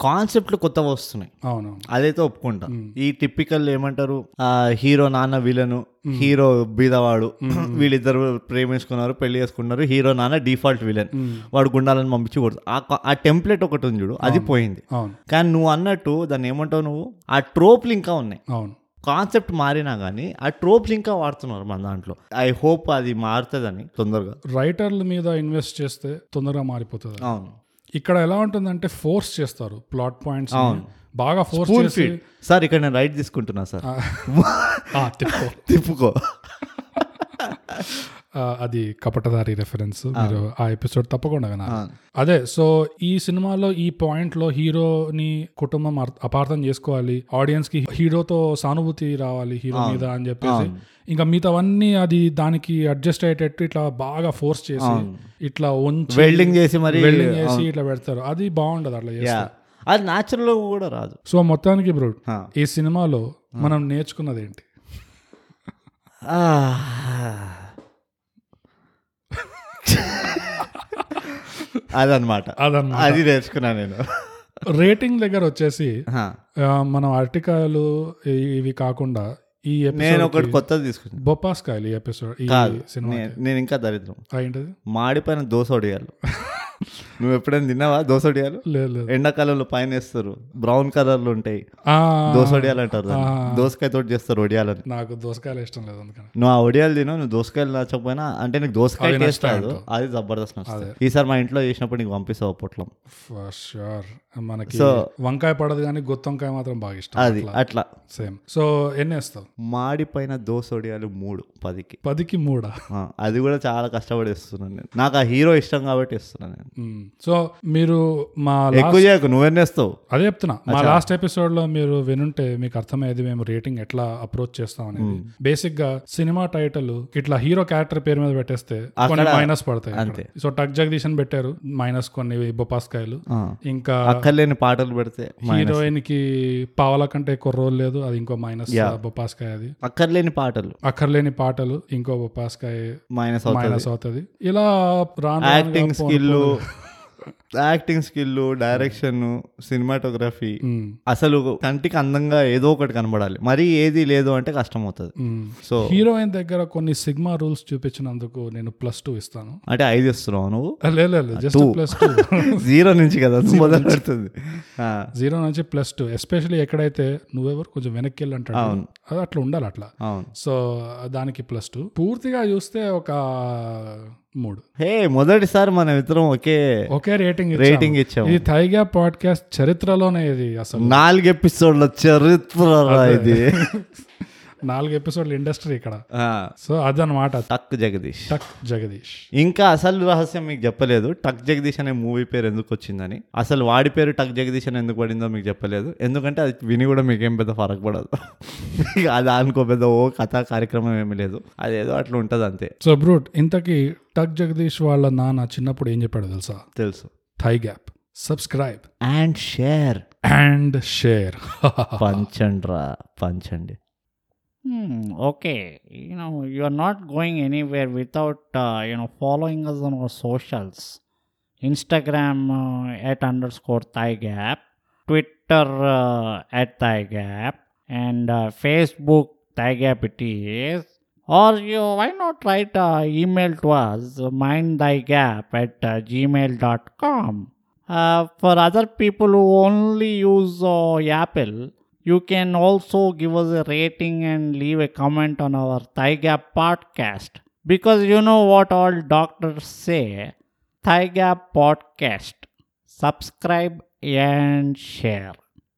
కాన్సెప్ట్లు కొత్తగా వస్తున్నాయి. అవును అదైతే ఒప్పుకుంటా. ఈ టిపికల్ ఏమంటారు? హీరో నాన్న విలను హీరో బీదవాడు. వీళ్ళిద్దరు ప్రేమించుకున్నారు పెళ్ళి చేసుకున్నారు. హీరో నాన్న డిఫాల్ట్ విలన్. వాడు గుండాలను పంపించి కొడుతు. ఆ టెంప్లెట్ ఒకటి ఉంది చూడు అది పోయింది. అవును. కానీ నువ్వు అన్నట్టు దాన్ని ఏమంటావు నువ్వు? ఆ ట్రోప్లు ఇంకా ఉన్నాయి. అవును. కాన్సెప్ట్ మారినా కానీ ఆ ట్రోప్లు ఇంకా వాడుతున్నారు మన దాంట్లో. ఐ హోప్ అది మారుతుందని తొందరగా. రైటర్ల మీద ఇన్వెస్ట్ చేస్తే తొందరగా మారిపోతుంది. అవును. ఇక్కడ ఎలా ఉంటుందంటే ఫోర్స్ చేస్తారు ప్లాట్ పాయింట్స్ అవును. బాగా ఫోర్స్ స్పూన్ చేసి ఫీడ్ సార్ ఇక్కడ నేను రైట్ తీసుకుంటున్నా సార్. ఆ, తిప్పుకో. తిప్పుకో. ఆ, అది కపటదారి రెఫరెన్స్ మీరు ఆ ఎపిసోడ్ తప్పకుండా వినాలి. అదే సో ఈ సినిమాలో ఈ పాయింట్లో హీరోని కుటుంబం అర్- అపార్థం చేసుకోవాలి. ఆడియన్స్కి హీరోతో సానుభూతి రావాలి హీరో మీద అని చెప్పేసి. ఇంకా మిగతావన్నీ అది దానికి అడ్జస్ట్ అయ్యేటట్టు ఇట్లా బాగా ఫోర్స్ చేసి ఇట్లా ఉంచి వెల్డింగ్ చేసి మరి వెల్డింగ్ చేసి ఇట్లా పెడతారు. అది బాగుండదు అట్లా చేస్తే. అది న్యాచురల్ కూడా రాదు. సో మొత్తానికి బ్రో. ఈ సినిమాలో మనం నేర్చుకున్నది ఏంటి అదనమాట అది నేర్చుకున్నా నేను. రేటింగ్ దగ్గర వచ్చేసి మనం అరటికాయలు ఇవి కాకుండా ఈ నేను ఒకటి కొత్తది తీసుకున్నాను బొప్పాస్కాయలు ఈ ఎపిసోడ్ ఈ సినిమా నేను ఇంకా దరిద్రం. ఏంటది? మాడిపోయిన దోశ ఒడియాలు నువ్వు ఎప్పుడైనా తిన్నావా లేదు ఎండాకాలంలో పైన వేస్తారు. బ్రౌన్ కలర్లు ఉంటాయి. ఒడియాలు అంటారు. దోసకాయ తోటి చేస్తారు ఒడియాలని. నాకు దోసకాయలు ఇష్టం లేదు నువ్వు ఆ ఒడియాలు తిను నువ్వు దోసకాయలు నచ్చకపోయినా అంటే నీకు దోసకాయ టేస్ట్ అది జబర్దస్త్ నచ్చుతుంది ఈసారి మా ఇంట్లో చేసినప్పుడు నీకు పంపిస్తావు పొట్లం. షూర్ మనకి So- వంకాయ పడదు కానీ గుత్తొంకాయ మాత్రం బాగా ఇష్టం. అది అట్లా. సేమ్ సో ఎన్ని వేస్తావు? మాడిపోయిన దోశ ఒడియాలు మూడు పదికి. పదికి మూడా? అది కూడా చాలా కష్టపడి ఇస్తున్నాను నేను. నాకు ఆ హీరో ఇష్టం కాబట్టి ఇస్తున్నాను నేను. సో మీరు మా ఎక్కువ చేయకు నువ్వెన్నేస్తావు అదే చెప్తున్నా. మా లాస్ట్ ఎపిసోడ్లో మీరు వినుంటే మీకు అర్థమయ్యేది మేము రేటింగ్ ఎట్లా అప్రోచ్ చేస్తాం అనేది. బేసిక్గా సినిమా టైటిల్ ఇట్లా హీరో క్యారెక్టర్ పేరు మీద పెట్టేస్తే కొన్ని మైనస్ పడతాయి అంతే. సో టక్ జగదీష్ అని పెట్టారు మైనస్ కొన్ని బొపాస్కాయలు ఆ. ఇంకా అక్కర్లేని పాటలు పెడితే హీరోయిన్కి పావల కంటే ఎక్కువ రోల్ లేదు అది ఇంకో మైనస్ బొపాస్కాయ అది. అక్కర్లేని పాటలు. అక్కర్లేని పాటలు ఇంకో బొపాస్కాయ మైనస్ అవుతుంది. మైనస్ అవుతుంది. ఇలా acting skill acting skill direction cinematography. అసలు కంటికి అందంగా ఏదో ఒకటి కనబడాలి. మరి ఏది లేదు అంటే కష్టం అవుతుంది. సో హీరోయిన్ దగ్గర కొన్ని సిగ్మా రూల్స్ చూపించినందుకు నేను ప్లస్ టూ ఇస్తాను. అంటే ఐదు ఇస్తున్నావు నువ్వు? లేదు ప్లస్ టూ. జీరో నుంచి కదా మొదలు పెడుతుంది. జీరో నుంచి ప్లస్ టూ. ఎస్పెషల్లీ ఎక్కడైతే నువ్వెవరు కొంచెం వెనక్కి వెళ్ళి అంటాడు అట్లా ఉండాలి అట్లా. అవును. సో దానికి ప్లస్ టూ. పూర్తిగా చూస్తే ఒక మూడు. హే మొదటిసారి మనం ఇద్దరం ఒకే ఒకే రేటింగ్ రేటింగ్ ఇచ్చాము. ఇది థైగా పాడ్కాస్ట్ చరిత్రలోనే ఇది అసలు. నాలుగు ఎపిసోడ్ల చరిత్ర ఇది. నాలుగు ఎపిసోడ్లు ఇండస్ట్రీ ఇక్కడ. సో అదనమాట టక్ జగదీష్. టక్ జగదీష్. ఇంకా అసలు రహస్యం మీకు చెప్పలేదు. టక్ జగదీష్ అనే మూవీ పేరు ఎందుకు వచ్చిందని. అసలు వాడి పేరు టక్ జగదీష్ అని ఎందుకు పడిందో మీకు చెప్పలేదు. ఎందుకంటే అది విని కూడా మీకేం పెద్ద ఫరక్ పడదు. అది అనుకో పెద్ద ఓ కథా కార్యక్రమం ఏమీ లేదు. అదేదో అట్లా ఉంటుంది అంతే. సో బ్రూట్ ఇంతకీ టక్ జగదీష్ వాళ్ళ నాన్న చిన్నప్పుడు ఏం చెప్పాడు తెలుసా? తెలుసు. Thigh gap subscribe and share and share పంచండి రా పంచండి. Hmm, okay, you know, you're not going anywhere without, uh, you know, following us on our socials. Instagram uh, at underscore thigh gap, Twitter uh, at thigh gap, and uh, Facebook thigh gap it is. Or you, why not write an email to us, mind thy gap at uh, gmail.com. Uh, for other people who only use Apple, you can also give us a rating and leave a comment on our Thigh Gap podcast. Because you know what all doctors say Thigh Gap podcast. Subscribe and share.